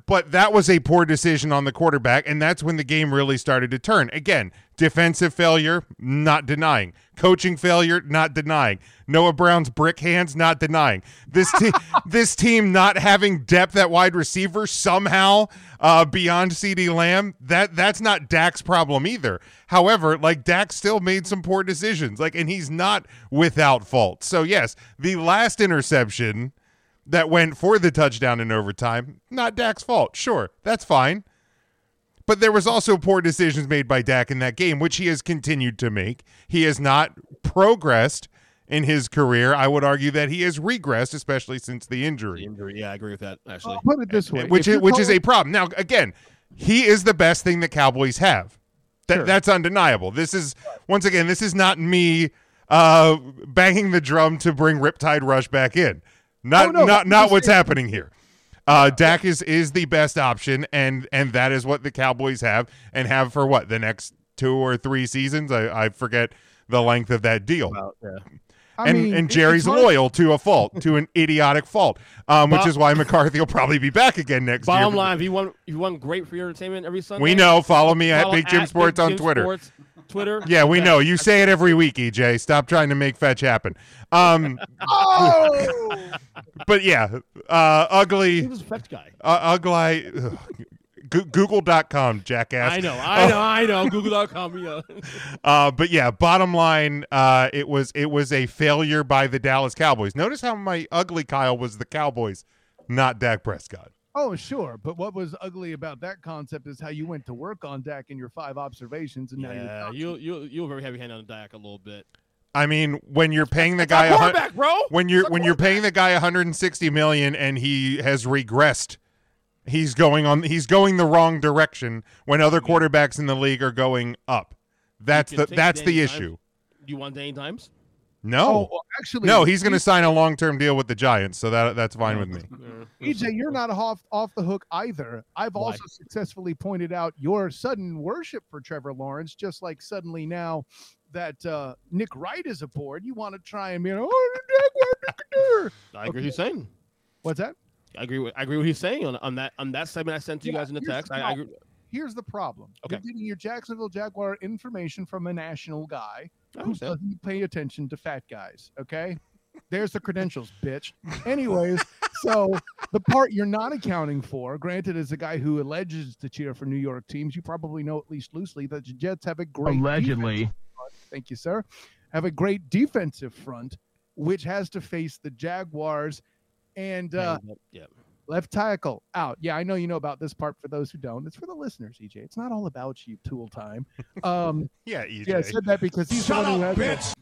but that was a poor decision on the quarterback and that's when the game really started to turn. Again defensive failure not denying. Coaching failure not denying. Noah brown's brick hands not denying. This team this team not having depth at wide receiver somehow uh, beyond CeeDee Lamb that that's not dak's problem either. However like dak still made some poor decisions like and he's not without fault. So yes the last interception that went for the touchdown in overtime. Not Dak's fault. Sure, that's fine. But there was also poor decisions made by Dak in that game, which he has continued to make. He has not progressed in his career. I would argue that he has regressed, especially since the injury, Injury. Yeah, I agree with that. Actually, I'll put it this way, which if is which is a problem. Now, again, he is the best thing the Cowboys have. That Sure. that's undeniable. This is once again, this is not me uh banging the drum to bring Riptide Rush back in. Not Oh, no, not not what's saying- happening here. Uh, Dak is is the best option, and and that is what the Cowboys have and have for what the next two or three seasons. I, I forget the length of that deal. About, yeah. And mean, and Jerry's it's loyal to a fault, to an idiotic fault, um, which is why McCarthy will probably be back again next year. Bottom line, if you want, if you want great for your entertainment every Sunday. We know. Follow me at Big Jim Sports Big on Jim Twitter. Sports, Twitter. Yeah, we Okay. know. You say it every week, EJ. Stop trying to make fetch happen. Um, Oh, but yeah, uh, ugly, He was a fetch guy. uh, ugly. ugh. Go- Google.com, jackass. I know, I know, I know. Google.com. Yeah. Uh, but yeah, bottom line, uh, it was it was a failure by the Dallas Cowboys. Notice how my ugly Kyle was the Cowboys, not Dak Prescott. oh, sure. But what was ugly about that concept is how you went to work on Dak in your five observations, and now Yeah, you're you you you were very heavy handed on Dak a little bit. I mean, when you're paying the guy a hun- quarterback, bro. when you're It's a when you're paying the guy 160 million and he has regressed, he's going on he's going the wrong direction when other quarterbacks in the league are going up. That's the can take that's the issue. Dimes. Do you want Danny Dimes? No. Oh, well, actually, no, he's going to sign a long-term deal with the Giants, so that that's fine with me. EJ, you're not off off the hook either. I've Why? also successfully pointed out your sudden worship for Trevor Lawrence, just like suddenly now that uh, Nick Wright is aboard, you want to try and be, oh, Dak, what Dak, Dak." I agree. with He's saying. what's that? I agree. With, I agree with what he's saying on, on that on that segment I sent to you guys in the text. the I, I agree. Here's the problem. Okay. You're getting your Jacksonville Jaguar information from a national guy who doesn't pay attention to fat guys. Okay. There's the credentials, bitch. Anyways, so the part you're not accounting for, granted, as a guy who alleges to cheer for New York teams, you probably know at least loosely that the Jets have a great Allegedly. defensive front. Thank you, sir. Have a great defensive front, which has to face the Jaguars and uh, yeah. left tackle out. Yeah, I know you know about this part. For those who don't, it's for the listeners, EJ. It's not all about you, tool time. Um, Yeah, EJ. yeah, I said that because he's Shut the one who up, has.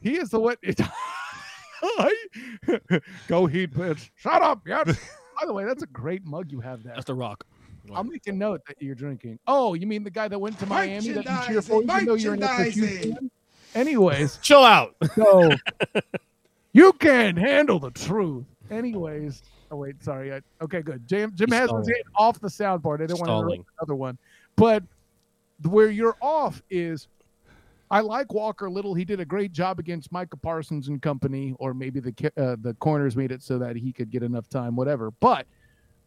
He is the one. Go heat, bitch. Shut up. Yeah. By the way, that's a great mug you have there. That's the Rock. I'll make a note that you're drinking. Oh, you mean the guy that went to Miami that you cheer for, even though you're an FSU. Anyways, Chill out. so you can't handle the truth. Anyways, oh wait, sorry. I, okay, good. Jim Jim He's has his stalling. hand off the soundboard. I didn't want to Stalling. another one, but where you're off is. I like Walker Little. He did a great job against Micah Parsons and company, or maybe the uh, the corners made it so that he could get enough time, whatever. But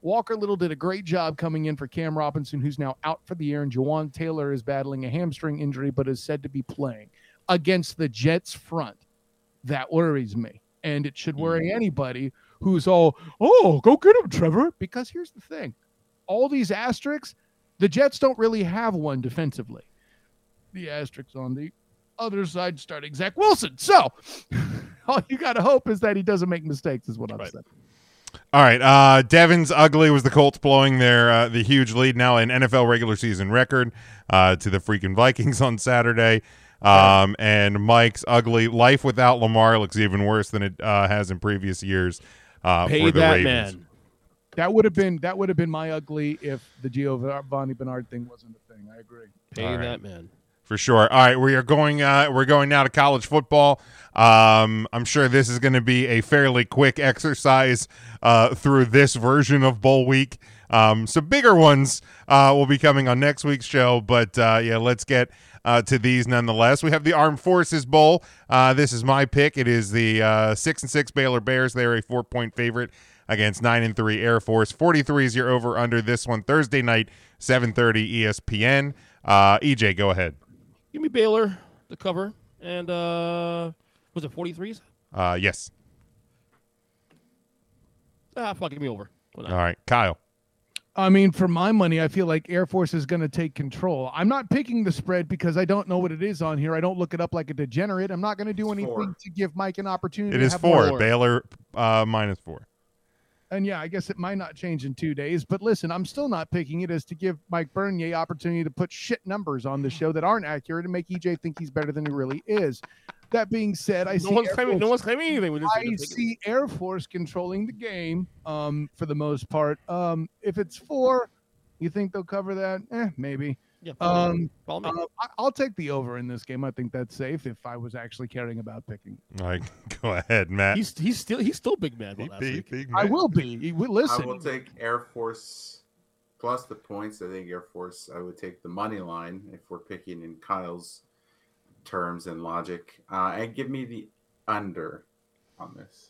Walker Little did a great job coming in for Cam Robinson, who's now out for the year, and Jawaan Taylor is battling a hamstring injury, but is said to be playing against the Jets front. That worries me, and it should worry mm-hmm. anybody who's all, "Oh, go get him, Trevor." Because here's the thing: all these asterisks, the Jets don't really have one defensively. The asterisks on the other side starting Zach Wilson. So all you got to hope is that he doesn't make mistakes, is what I'm saying. All right. Uh, Devon's ugly was the Colts blowing their uh, the huge lead now an NFL regular season record uh, to the freaking Vikings on Saturday. Um, and Mike's ugly life without Lamar looks even worse than it uh, has in previous years uh, Pay for the that Ravens. man. That would have been that would have been my ugly if the Giovani Bernard thing wasn't a thing. I agree. Pay All right. that man. For sure. All right, we are going. Uh, we're going now to college football. Um, I'm sure this is going to be a fairly quick exercise uh, through this version of bowl week. Um, some bigger ones uh, will be coming on next week's show, but uh, yeah, let's get uh, to these nonetheless. We have the Armed Forces Bowl. Uh, this is my pick. It is the six and six Baylor Bears. They're a four point favorite against nine and three Air Force. Forty three is your over under this one Thursday night, seven thirty E ESPN. Uh, EJ, go ahead. Give me Baylor the cover and uh was it 43s? Uh, yes. Ah, fuck, give me over. All right, Kyle. I mean, for my money, I feel like Air Force is going to take control. I'm not picking the spread because I don't know what it is on here. I don't look it up like a degenerate. I'm not going to do anything four. to give Mike an opportunity. It to is have four. more. Baylor uh, minus four. And yeah, I guess it might not change in two days. But listen, I'm still not picking it as to give Mike Bernier opportunity to put shit numbers on the show that aren't accurate and make EJ think he's better than he really is. That being said, I No see one's Air claiming. No one's claiming anything. I see Air Force controlling the game um, for the most part. Um, if it's four, you think they'll cover that? Eh, maybe. Yeah. Um, uh, I- I'll take the over in this game. I think that's safe if I was actually caring about picking. All right, go ahead, Matt. he's he's still he's still big man. He last big, week. big I will be. You will- Listen, I will take Air Force plus the points. I think Air Force. I would take the money line if we're picking in Kyle's terms and logic, uh, and give me the under on this.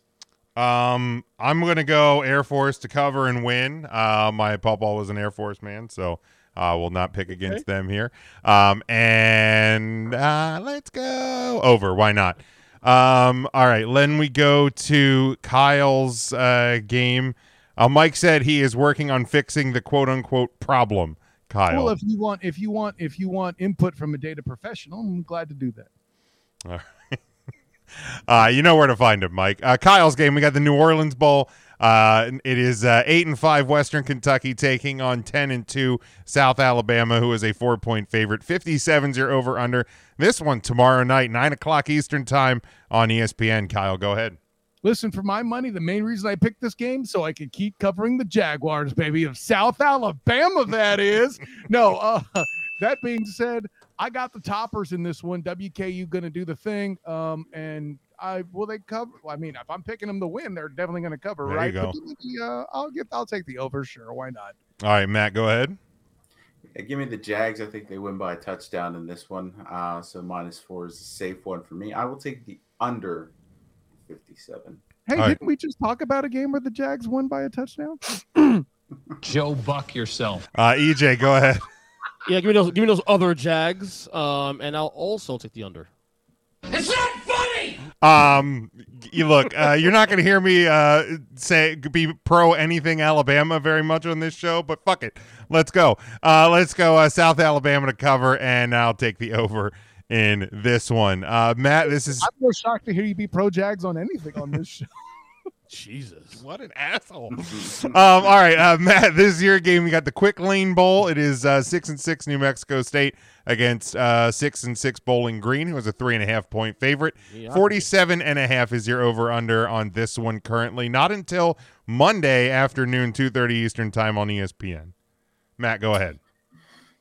Um, I'm gonna go Air Force to cover and win. Uh, my papa was an Air Force man, so uh, will not pick against them here. Um, and uh, let's go over. Why not? Um, all right. Then we go to Kyle's uh, game. Uh, Mike said he is working on fixing the quote unquote problem. Kyle. well, if you want, if you want, if you want input from a data professional, I'm glad to do that. All right. Uh, you know where to find him, Mike. Uh, Kyle's game. We got the New Orleans Bowl. Uh, it is uh, eight and five Western Kentucky taking on ten and two South Alabama, who is a four point favorite. Fifty seven's your over under. This one tomorrow night, nine o'clock Eastern time on ESPN. Kyle, go ahead. Listen, for my money, the main reason I picked this game so I could keep covering the Jaguars, baby, of South Alabama. That is no. Uh, that being said, I got the toppers in this one. WKU going to do the thing, um, and I will they cover. Well, I mean, if I'm picking them to win, they're definitely going to cover, There you right? go. But the, uh, I'll get, I'll take the over. Sure, why not? All right, Matt, go ahead. Yeah, give me the Jags. I think they win by a touchdown in this one. Uh, so minus four is a safe one for me. I will take the under 57. Hey, All right. didn't we just talk about a game where the Jags won by a touchdown? Joe Buck yourself. Uh, EJ, go ahead. Yeah, give me those. Give me those other Jags. Um, and I'll also take the under. It's not funny. Um, you look, uh, you're not going to hear me uh, say be pro anything Alabama very much on this show, but fuck it, let's go. Uh, let's go uh, South Alabama to cover, and I'll take the over in this one. Uh, Matt, this is I'm more shocked to hear you be pro Jags on anything on this show. Jesus. what an asshole. um, all right, uh, Matt, this is your game. We got the Quick Lane Bowl. It is uh, six and six New Mexico State against uh, six and six Bowling Green, who is a three and a half point favorite. Yeah. 47 and a half is your over under on this one currently. Not until Monday afternoon, 2.30 Eastern time on ESPN. Matt, go ahead.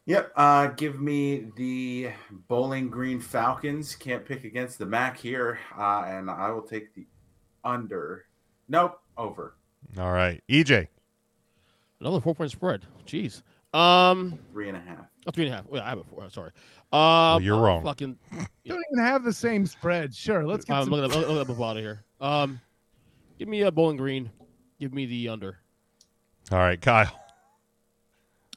Yep. Uh, give me the Bowling Green Falcons. Can't pick against the MAC here. Uh, and I will take the under. Nope. Over. All right. EJ. Another four point spread. Jeez. Um, Three and a half. oh, three and a half. Wait, I have a four. Sorry. Um, you're I'll wrong. Fucking. don't even have the same spread. Sure, let's get I'm some. looking up, look up out of here. Um, give me a Bowling Green. Give me the under. All right, Kyle.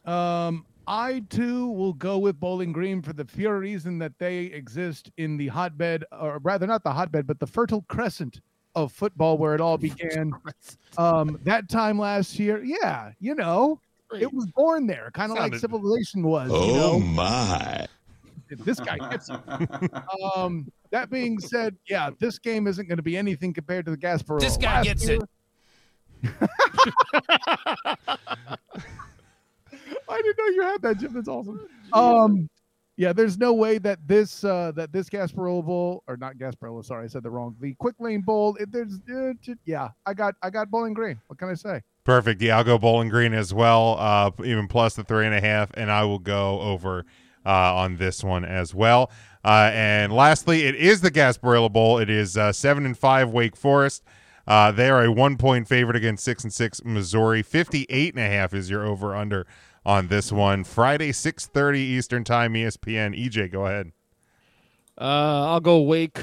Um, I too will go with Bowling Green for the pure reason that they exist in the hotbed, or rather, not the hotbed, but the fertile crescent of football where it all began. Um, that time last year, yeah, you know, it was born there, kind of like civilization was. Oh, you know? my. this guy gets it. Um, that being said, yeah, this game isn't going to be anything compared to the Gasparilla. This guy last gets year. I didn't know you had that, Jim. That's awesome. Um, Yeah, there's no way that this uh that this Gasparilla Bowl or not Gasparilla, sorry, I said the wrong. The Quick Lane Bowl, it, there's uh, yeah, I got I got Bowling Green. What can I say? Perfect. Yeah, I'll go Bowling Green as well, uh, even plus the three and a half, and I will go over uh, on this one as well. Uh, and lastly, it is the Gasparilla Bowl. It is uh, seven and five Wake Forest. Uh, they are a one point favorite against six and six Missouri. Fifty eight and a half is your over under on this one. Friday, six thirty Eastern Time, ESPN. EJ, go ahead. Uh, I'll go Wake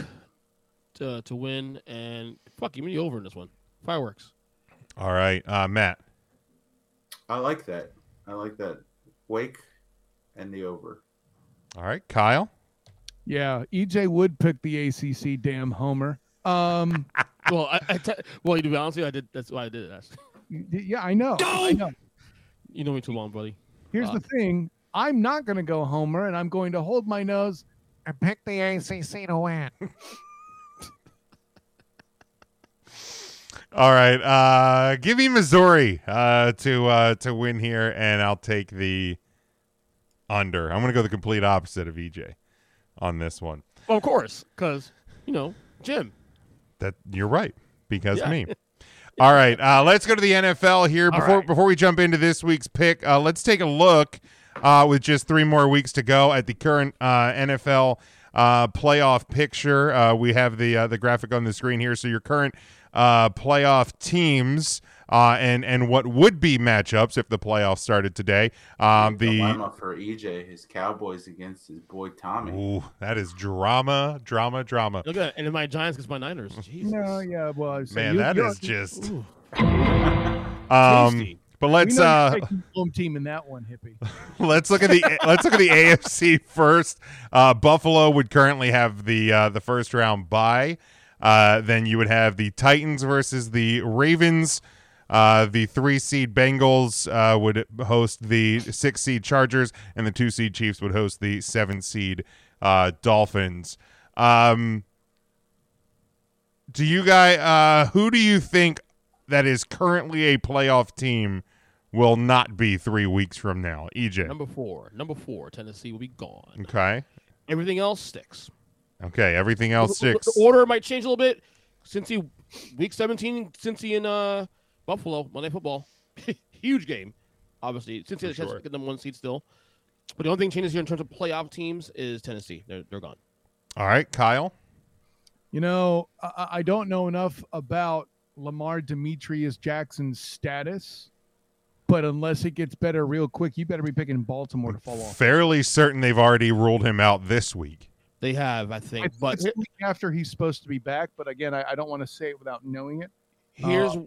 to to win, and fuck, give me the over in this one. Fireworks. All right, uh, Matt. I like that. I like that. Wake and the over. All right, Kyle. Yeah, EJ would pick the ACC. Damn homer. Um, well, I, I te- well, to be honest with you, I did. That's why I did it. yeah, I know. I know. You know me too long, buddy. Here's Uh, the thing: I'm not going to go homer, and I'm going to hold my nose and pick the ACC to win. All right, uh, give me Missouri uh, to uh, to win here, and I'll take the under. I'm going to go the complete opposite of EJ on this one. Well, of course, because you know Jim. That you're right because Yeah. me. All right, uh, let's go to the NFL here All before right. before we jump into this week's pick. Uh, let's take a look uh, with just three more weeks to go at the current uh, NFL uh, playoff picture. Uh, we have the uh, the graphic on the screen here. So your current uh, playoff teams uh, and and what would be matchups if the playoffs started today. Um, the dilemma for EJ, his Cowboys against his boy Tommy. Ooh, that is drama, drama, drama. Look at that, and then my Giants against my Niners. Jesus. No, yeah, well, I was saying, Man, you- that just. Um, but let's we know uh, taking home team in that one, hippie. let's look at the let's look at the AFC first. Uh, Buffalo would currently have the uh, the first round bye. Uh, then you would have the Titans versus the Ravens. Uh, the three seed Bengals uh, would host the six seed Chargers, and the two seed Chiefs would host the seven seed uh, Dolphins. Um, do you guys? Uh, who do you think that is currently a playoff team will not be three weeks from now? EJ. Number four. Number four. Tennessee will be gone. Okay. Everything else sticks. Okay. Everything else The- sticks. The order might change a little bit. Since he, week 17, since he in uh, Buffalo, Monday Football. Huge game, obviously. Cincy has a chance to get number one seed still. But the only thing changes here in terms of playoff teams is Tennessee. They're, they're gone. All right, Kyle. You know, I, I don't know enough about Lamar Demetrius Jackson's status, but unless it gets better real quick, you better be picking Baltimore to fall off. Fairly certain they've already ruled him out this week. They have, I think. It's, but it's the week after he's supposed to be back, but again, I, I don't want to say it without knowing it. here's Uh,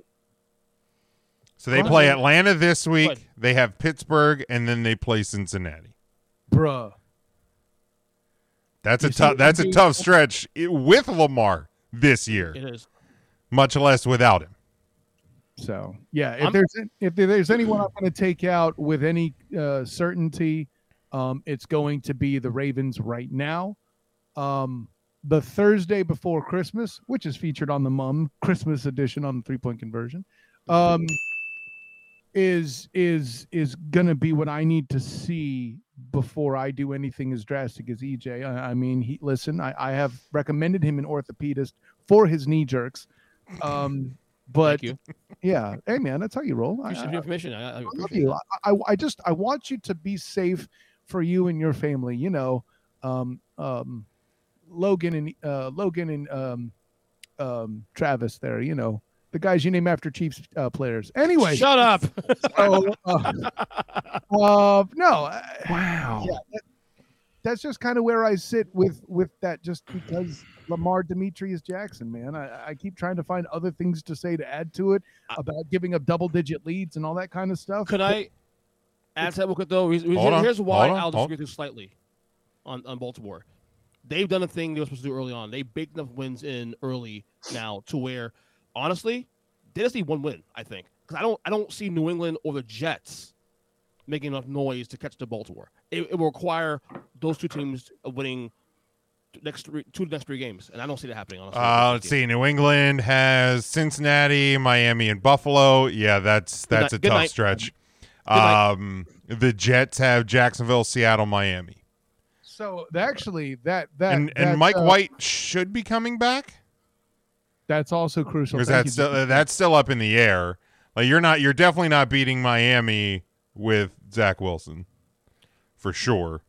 So they play. Atlanta this ahead. week. They have Pittsburgh, and then they play Cincinnati. bruh. That's a You see tough. That's I a mean? tough stretch with Lamar this year, it is. much less without him. So yeah, if I'm- there's if there's anyone I'm going to take out with any uh, certainty, um, it's going to be the Ravens right now. Um, the Thursday before Christmas, which is featured on the Mum Christmas edition on the three point conversion, um, is is is to be what I need to see before I do anything as drastic as EJ. I, I mean, he listen. I, I have recommended him an orthopedist for his knee jerks. Um, but Thank you. yeah, hey man, that's how you roll. I, Appreciate I-. I, love you. I, I, I just I want you to be safe for you and your family. You know, um, um, Logan and uh, Logan and um, um, Travis. There, you know, the guys you name after Chiefs uh, players. Anyway, Shut up. so, uh, uh, no, Wow. yeah, that, that's just kind of where I sit with with that. Just because Lamar Demetrius Jackson, man, I, I keep trying to find other things to say to add to it about giving up double digit leads and all that kind of stuff. Could I add to that real quick though? Here's, Hold here's why on, I'll hold- disagree with you slightly on, on Baltimore. They've done a thing they were supposed to do early on. They baked enough wins in early now to where, honestly, they just need one win. I think because I don't I don't see New England or the Jets making enough noise to catch the Baltimore. It, it will require those two teams winning next three, two next three games, and I don't see that happening. Honestly, Uh, let's see. New England has Cincinnati, Miami, and Buffalo. Yeah, that's that's a good tough night. stretch. Um, the Jets have Jacksonville, Seattle, Miami. So actually, that that and that, and Mike uh, White should be coming back. That's also crucial. Because that's still, that's still up in the air. Like you're not, you're definitely not beating Miami with Zach Wilson, for sure.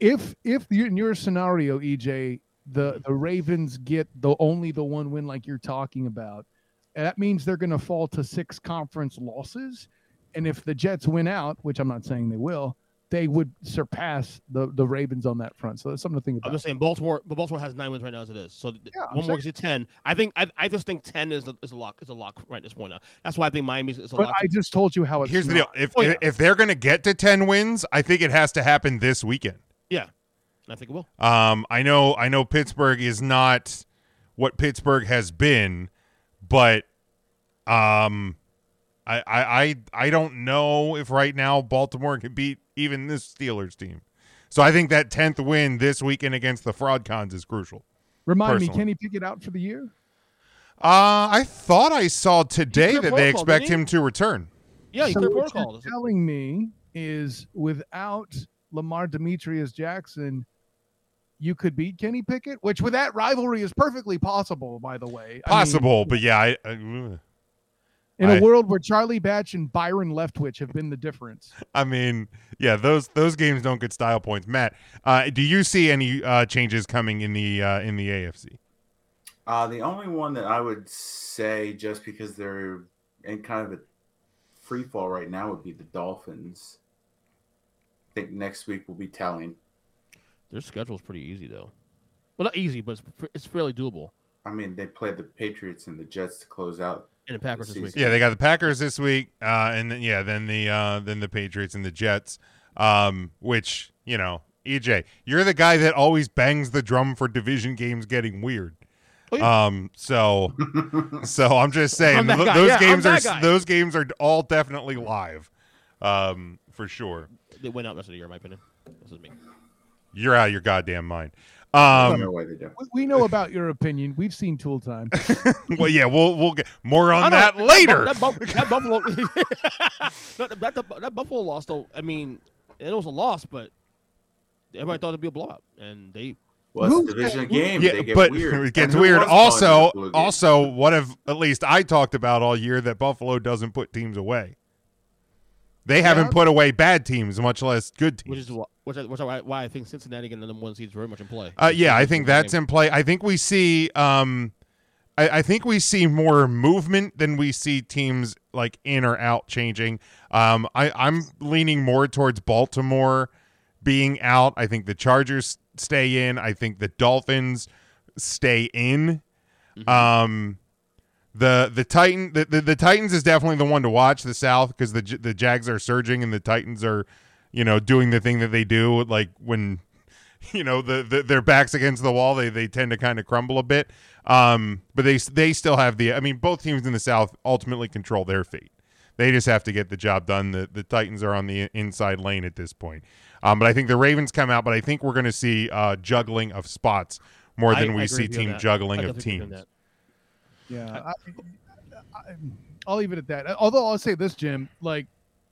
if if you, in your scenario, EJ, the the Ravens get the only the one win like you're talking about, that means they're going to fall to six conference losses, and if the Jets win out, which I'm not saying they will, they would surpass the the Ravens on that front. So that's something to think about. I'm just saying Baltimore, but Baltimore has nine wins right now as it is. So th- Yeah, I'm one more saying- gets you ten. I think I, I just think ten is a, is a lock is a lock right at this point now. That's why I think Miami's is a But lock. I just told you how it's Here's the deal: if Oh, yeah. if they're going to get to ten wins, I think it has to happen this weekend. yeah, I think it will. Um, I know, I know, Pittsburgh is not what Pittsburgh has been, but um, I, I, I, I don't know if right now Baltimore can beat even this Steelers team. So I think that tenth win this weekend against the Fraud Cons is crucial. Remind me, personally. can he pick it out for the year? Uh, I thought I saw today that they expect him to return. Yeah, you so clear what protocol. you're telling me is without Lamar Demetrius Jackson, you could beat Kenny Pickett, which with that rivalry is perfectly possible, by the way. I mean, Possible, but yeah, I, I, ugh. In I- a world where Charlie Batch and Byron Leftwich have been the difference. I mean, yeah, those those games don't get style points. Matt, uh, do you see any uh, changes coming in the uh, in the AFC? Uh, the only one that I would say, just because they're in kind of a free fall right now, would be the Dolphins. I think next week will be telling. Their schedule's pretty easy though. Well, not easy, but it's, pr- it's fairly doable. I mean, they played the Patriots and the Jets to close out. And the Packers this week. Yeah, they got the Packers this week, uh, and then yeah, then the uh, then the Patriots and the Jets. Um, which you know, EJ, you're the guy that always bangs the drum for division games getting weird. Oh, Um, so so I'm just saying I'm th- those Yeah, games are guy. those games are all definitely live, um, for sure. They went out the rest of the year, in my opinion. This is me. You're out of your goddamn mind. No Um, way they do. We, we know about your opinion. We've seen Tool Time. well, yeah, we'll we'll get more on that later. That, Bu- that Buffalo, that, that, that, that Buffalo loss though. I mean, it was a loss, but everybody thought it'd be a blowout, and they. Well, it's a division game. Yeah, they get but weird. it gets weird. Also, the Blue game? also, what have at least I talked about all year that Buffalo doesn't put teams away. They haven't put away bad teams, much less good teams. Which is wh- which, I- which I, why- I think Cincinnati getting the number one seed is very much in play. Uh, yeah, I think that's in play. I think we see, um, I, I think we see more movement than we see teams like in or out changing. Um, I, I'm leaning more towards Baltimore being out. I think the Chargers stay in. I think the Dolphins stay in. Um, the the Titan the, the, the Titans is definitely the one to watch the South because the the Jags are surging and the Titans are, you know, doing the thing that they do. Like when you know the, the their backs against the wall, they they tend to kind of crumble a bit. Um, but they they still have the. I mean, both teams in the South ultimately control their fate. They just have to get the job done. The the Titans are on the inside lane at this point. Um, but I think the Ravens come out, but I think we're going to see uh, juggling of spots more than I we agree see with you on team juggling I of definitely agree on teams. Yeah, I, I, I'll leave it at that. Although I'll say this, Jim, like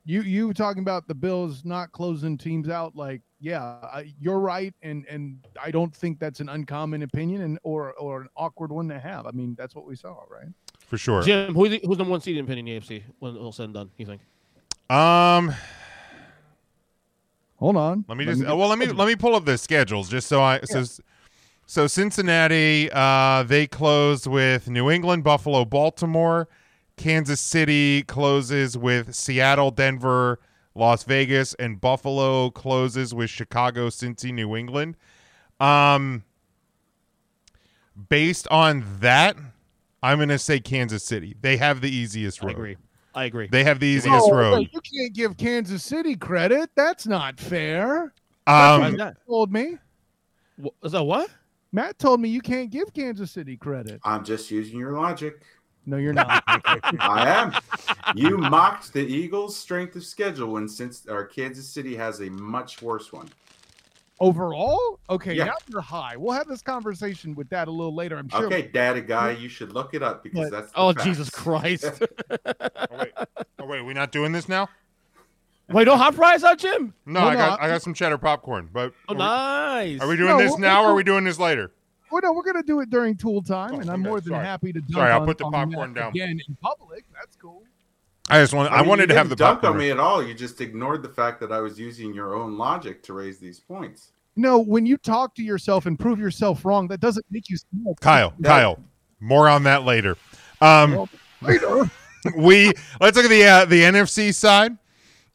you you talking about the Bills not closing teams out, like yeah, I, you're right, and and I don't think that's an uncommon opinion and or or an awkward one to have. I mean, that's what we saw, right? For sure. Jim, who's the, who's number one seed in opinion in the AFC when all said and done? You think? Um, Hold on. Let me Let just me well let me let me pull up the schedules just so I so so Cincinnati uh they closed with New England, Buffalo, Baltimore, Kansas City closes with Seattle, Denver, Las Vegas and Buffalo closes with Chicago, Cincy, New England. Um based on that, I'm going to say Kansas City. They have the easiest road. I agree. I agree. They have the easiest Oh, road. you can't give Kansas City credit. That's not fair. Um, Matt told me. Wh- Is that what? Matt told me you can't give Kansas City credit. I'm just using your logic. No, you're not. I am. You mocked the Eagles' strength of schedule when since our Kansas City has a much worse one. Overall, okay, Yeah. now you're high. We'll have this conversation with that a little later. I'm sure. Okay, data guy, you should look it up because But- that's. the Oh facts. Jesus Christ! Oh, oh wait, are we not doing this now? Wait, no hot fries out, Jim? No, Well, I got I- I got some cheddar popcorn. But Oh, nice. are we doing No, this we'll- now or we'll- are we doing this later? Well, no, we're gonna do it during tool time, and I'm okay, more than sorry. happy to. Dunk Sorry, I'll on- put the popcorn down. again in public. That's cool. I just want I, I, mean, wanted to have the didn't dunk popcorn. on me at all. You just ignored the fact that I was using your own logic to raise these points. No, when you talk to yourself and prove yourself wrong, that doesn't make you smart. Kyle, Kyle, more on that later. Um, Later. we let's look at the uh, the NFC side.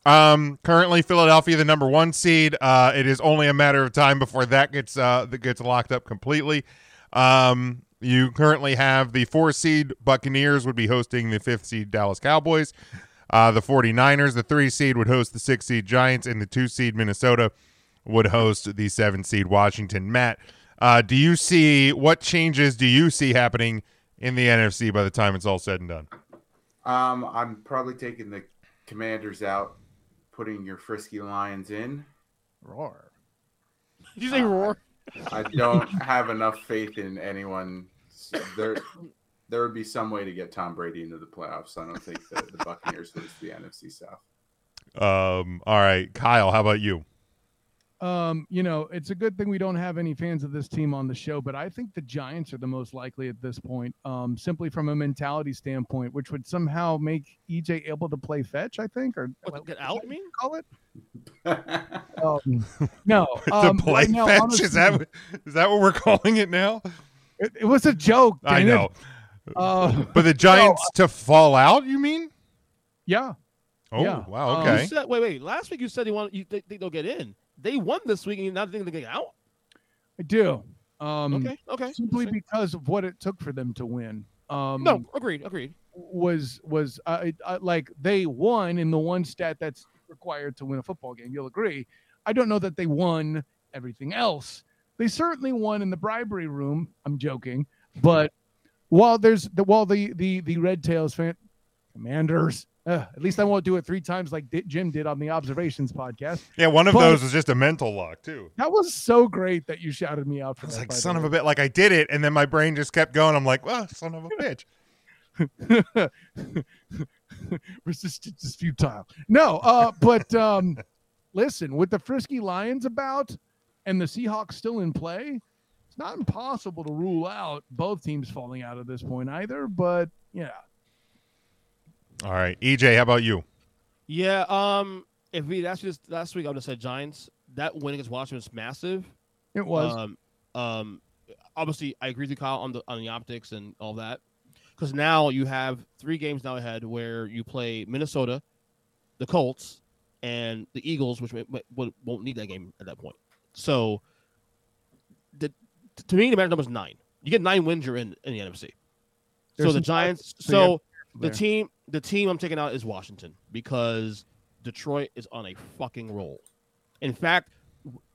Um, currently Philadelphia the number one seed. Uh, it is only a matter of time before that gets uh that gets locked up completely. Um, you currently have the four seed Buccaneers would be hosting the fifth seed Dallas Cowboys. Uh, the 49ers, the three seed would host the six seed Giants, and the two seed Minnesota would host the seven seed Washington. Matt, uh, do you see what changes do you see happening in the NFC by the time it's all said and done? Um, I'm probably taking the Commanders out, putting your frisky Lions in. Roar. Did you say roar? I don't have enough faith in anyone. There, there would be some way to get Tom Brady into the playoffs. I don't think that the Buccaneers lose the NFC South. Um, all right, Kyle, how about you? Um, you know, it's a good thing we don't have any fans of this team on the show, but I think the Giants are the most likely at this point, um, simply from a mentality standpoint, which would somehow make EJ able to play fetch, I think, or What, get out, mean? call it. Um, no, to um, play now, fetch honestly, is that what- is that what we're calling it now? It, it was a joke. I know, Uh, but the Giants to fall out. You mean? yeah. Oh Yeah. wow, Um, okay. You said, wait, wait. Last week you said you want you think think they'll get in. They won this week, and you not think they get out? I do. Um, Okay, okay. Simply because of what it took for them to win. Um, No, agreed, agreed. was was uh, uh, like they won in the one stat that's required to win a football game. You'll agree. I don't know that they won everything else. They certainly won in the bribery room. I'm joking, but while there's the while the the the Red Tails fan commanders. Uh, at least I won't do it three times like Di- Jim did on the observations podcast. Yeah, one of But- those was just a mental lock too. That was so great that you shouted me out for I was that. like, son of a bit. Like I did it, and then my brain just kept going. I'm like, well, son of a bitch. resistance is futile. No, uh, but um, listen, with the frisky Lions about and the Seahawks still in play, it's not impossible to rule out both teams falling out at this point either. But yeah, All right, EJ, how about you? Yeah. Um. If we asked you this last week, I would have said Giants. That win against Washington was massive. it was. Um. Um. Obviously, I agree with you, Kyle, on the on the optics and all that. Because now you have three games now ahead where you play Minnesota, the Colts, and the Eagles, which may, may- won't won't need that game at that point. So, the, to me, the magic number is nine. You get nine wins, you're in in the NFC. There's so the some- Giants. so So the team, the team I'm taking out is Washington because Detroit is on a fucking roll. In fact,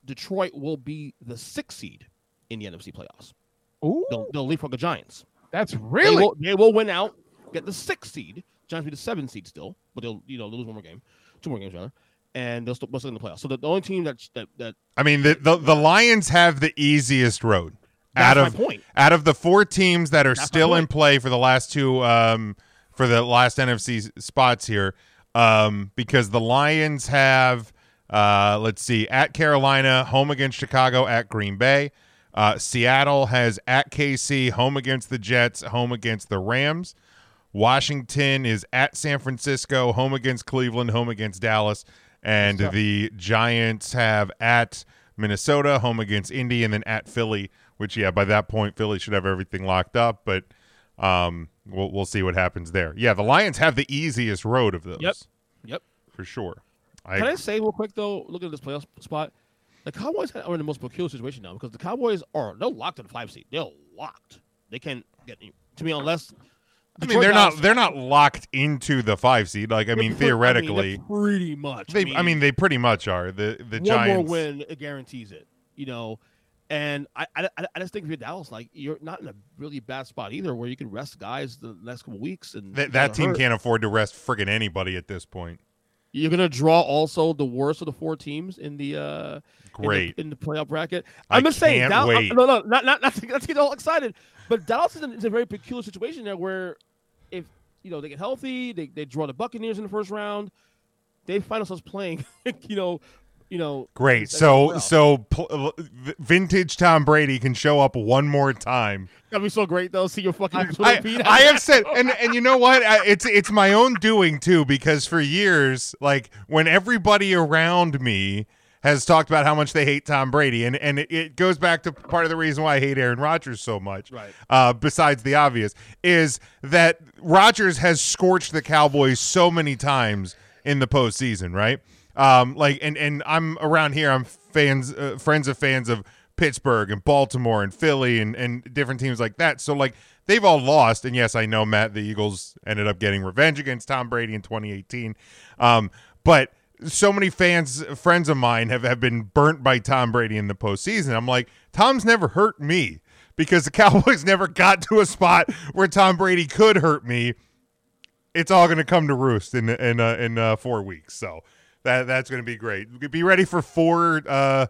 Detroit will be the sixth seed in the NFC playoffs. Ooh, They'll, they'll leapfrog the Giants. that's They really will, they will win out, get the sixth seed. Giants will be the seventh seed still, but they'll you know lose one more game, two more games rather, and they'll still, they'll still in the playoffs. So the, the only team that that that I mean, the the, the Lions have the easiest road That's out my of point. out of the four teams that are That's still in play for the last two um for the last NFC spots here. Um, because the Lions have uh let's see at Carolina, home against Chicago, at Green Bay. Uh, Seattle has at KC, home against the Jets, home against the Rams. Washington is at San Francisco, home against Cleveland, home against Dallas, and the Giants have at Minnesota, home against Indy, and then at Philly. Which, yeah, by that point, Philly should have everything locked up, but um, we'll we'll see what happens there. Yeah, the Lions have the easiest road of those. Yep. Yep. for sure. I, Can I say real quick though, look at this playoff spot. The Cowboys are in the most peculiar situation now because the Cowboys are they're locked at the five seed. They're locked. They can't get to me unless. I mean, they're not they're not locked into the five seed. Like I mean, They're I mean, theoretically, pretty much. they. I mean, they pretty much are. The the one Giants. more win it guarantees it. You know, and I, I I just think if you're Dallas, like you're not in a really bad spot either, where you can rest guys the next couple weeks and That that team hurt. can't afford to rest friggin' anybody at this point. You're gonna draw also the worst of the four teams in the uh in the- Great. in the, playoff bracket. I'm just saying, Dallas, wait. no, no, not not not to, not to get all excited, but Dallas is in, is a very peculiar situation there where if you know they get healthy, they, they draw the Buccaneers in the first round. they find themselves playing, you know, you know. Great. So so pl- vintage Tom Brady can show up one more time. that'd be so great though. See your fucking I, feed. I have said, and and you know what? I, it's it's my own doing too, because for years, like when everybody around me has talked about how much they hate Tom Brady, and and it, it goes back to part of the reason why I hate Aaron Rodgers so much. Right. Uh, besides the obvious, is that Rodgers has scorched the Cowboys so many times in the postseason, right? Um, like, and and I'm around here. I'm fans, uh, friends of fans of Pittsburgh and Baltimore and Philly and and different teams like that. So like they've all lost. And yes, I know Matt, the Eagles ended up getting revenge against Tom Brady in 2018. Um, but so many fans, friends of mine, have have been burnt by Tom Brady in the postseason. I'm like, Tom's never hurt me because the Cowboys never got to a spot where Tom Brady could hurt me it's all going to come to roost in in uh, in uh, four weeks. So that that's going to be great. Be ready for four uh,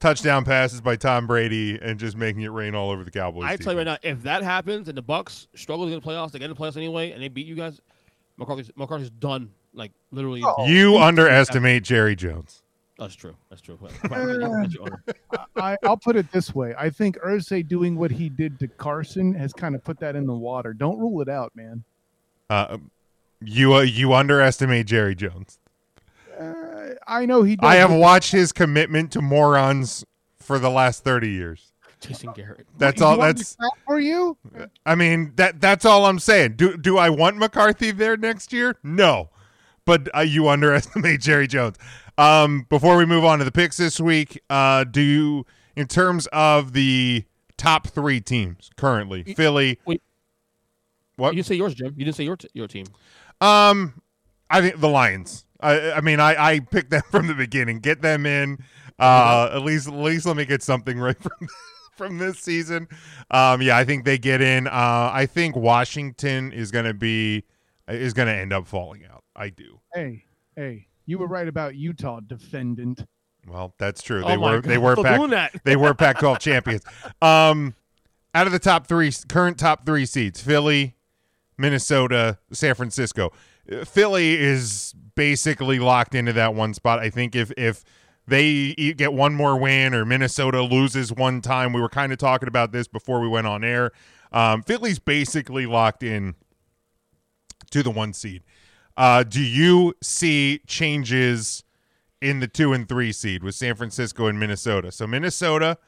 touchdown passes by Tom Brady and just making it rain all over the Cowboys. I tell you right now, if that happens and the Bucs struggle to get the playoffs, they get in the playoffs anyway, and they beat you guys, McCarthy's McCarthy's done. Like literally. you underestimate Jerry Jones. That's true. That's true. That's your honor. I, I'll put it this way. I think Irsay doing what he did to Carson has kind of put that in the water. Don't rule it out, man. Uh, you uh, you underestimate Jerry Jones. Uh, I know he. Does I have watched his commitment to morons for the last thirty years. Jason Garrett. That's You all. That's for you. I mean that that's all I'm saying. Do do I want McCarthy there next year? No, but uh, you underestimate Jerry Jones. Um, before we move on to the picks this week, uh, do you, in terms of the top three teams currently, Philly? Wait. What? You didn't say yours, Jim. You didn't say your t- your team. Um, I think the Lions. I, I mean, I, I picked them from the beginning. Get them in. Uh, at least, at least let me get something right from from this season. Um, yeah, I think they get in. Uh, I think Washington is going to be is going to end up falling out. I do. Hey, hey, you were right about Utah, defendant. Well, that's true. Oh They my were God, they were Pac, they were Pac-12 champions. Um, out of the top three current top three seeds, Philly, Minnesota, San Francisco. Philly is basically locked into that one spot. I think if if they get one more win or Minnesota loses one time, we were kind of talking about this before we went on air. Um, Philly's basically locked in to the one seed. Uh, do you see changes in the two and three seed with San Francisco and Minnesota? So Minnesota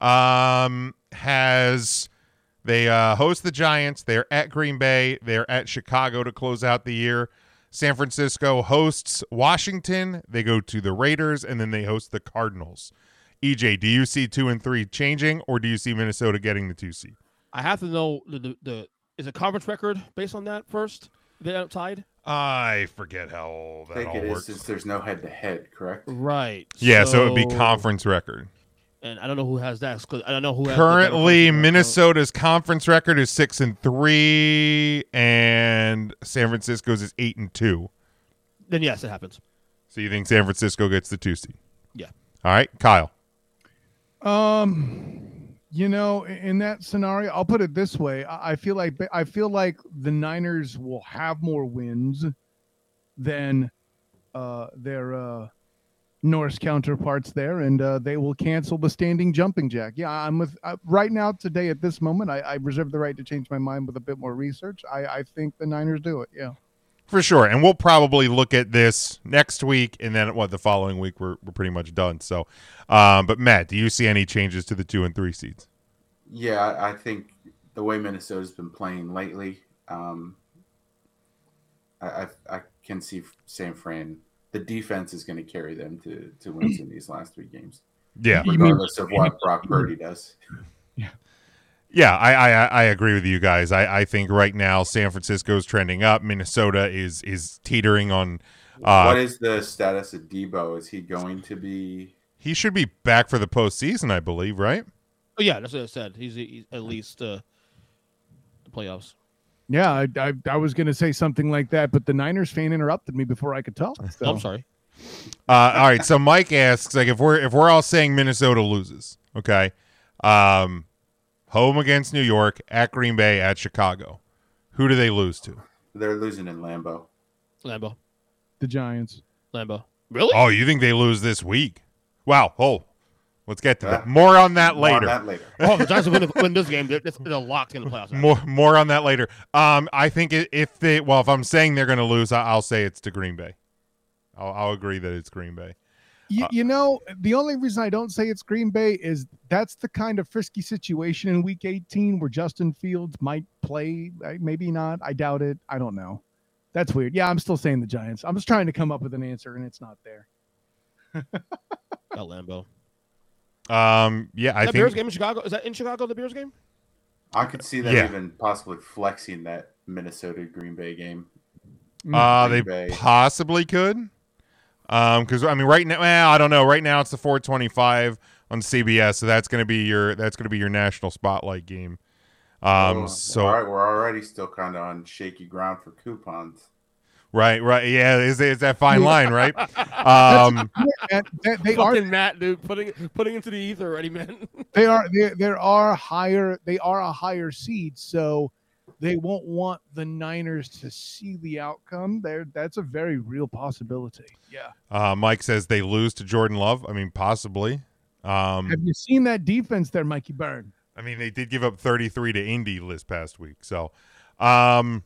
um, has they uh, host the Giants. They're at Green Bay. They're at Chicago to close out the year. San Francisco hosts Washington. They go to the Raiders and then they host the Cardinals. EJ, do you see two and three changing, or do you see Minnesota getting the two seed? I have to know the the, the is a conference record based on that first. They're tied. I forget how I that think all it is works. since there's no head to head, correct? Right. Yeah, so, it would be conference record. And I don't know who has that because I don't know who has Currently, conference record. Minnesota's conference record is six and three, and San Francisco's is eight and two. Then yes, it happens. So you think San Francisco gets the two seed? Yeah. All right, Kyle. Um, you know, in that scenario, I'll put it this way: I I feel like I feel like the Niners will have more wins than uh, their uh, Norse counterparts there, and uh, they will cancel the standing jumping jack. Yeah, I'm with uh, right now today at this moment. I, I reserve the right to change my mind with a bit more research. I, I think the Niners do it. Yeah. For sure. And we'll probably look at this next week and then what the following week we're, we're pretty much done. So um, but Matt, do you see any changes to the two and three seeds? Yeah, I I think the way Minnesota's been playing lately, um, I, I I can see San Fran. The defense is going to carry them to to wins in these last three games. Yeah. regardless of what Brock Purdy does. Yeah, I, I I agree with you guys. I, I think right now San Francisco is trending up. Minnesota is is teetering on uh what is the status of Deebo? Is he going to be? he should be back for the postseason, I believe, right? Oh yeah, that's what I said. He's, he's at least uh, the playoffs. Yeah, I, I, I was going to say something like that, but the Niners fan interrupted me before I could talk. So- I'm sorry. Uh, all right, so Mike asks like if we're if we're all saying Minnesota loses, okay, um, home against New York, at Green Bay, at Chicago, who do they lose to? They're losing in Lambeau. Lambo. The Giants. Lambo. Really? Oh, you think they lose this week? Wow. Oh, let's get to Uh, that. More on that more on later. that later. Oh, the Giants win, win this game, they're, they're locked in the playoffs. now. More, more on that later. Um, I think if they, well, if I'm saying they're going to lose, I- I'll say it's to Green Bay. I'll, I'll agree that it's Green Bay. You, you know, the only reason I don't say it's Green Bay is that's the kind of frisky situation in Week 18 where Justin Fields might play. uh, Maybe not. I doubt it. I don't know. That's weird. Yeah, I'm still saying the Giants. I'm just trying to come up with an answer, and it's not there. Got Lambo. Um, yeah, I that think Bears game in Chicago is that in Chicago? The Bears game? I could see them Yeah. even possibly flexing that Minnesota Green Bay game. Uh, they Bay. possibly could. Um, because I mean, right now, well, I don't know. Right now, it's the 425 on CBS, so that's going to be your that's going to be your national spotlight game. Um, Oh, so all right, we're already still kind of on shaky ground for coupons. Right, right, yeah, is is that fine line, right? Um, And they, they are Fucking Matt, dude, putting putting into the ether already, man. they are there there are higher they are a higher seed so they won't want the niners to see the outcome there that's a very real possibility yeah uh, Mike says they lose to Jordan Love. I mean, possibly. Um, have you seen that defense there mikey byrne I mean, they did give up 33 to Indy this past week. So, um,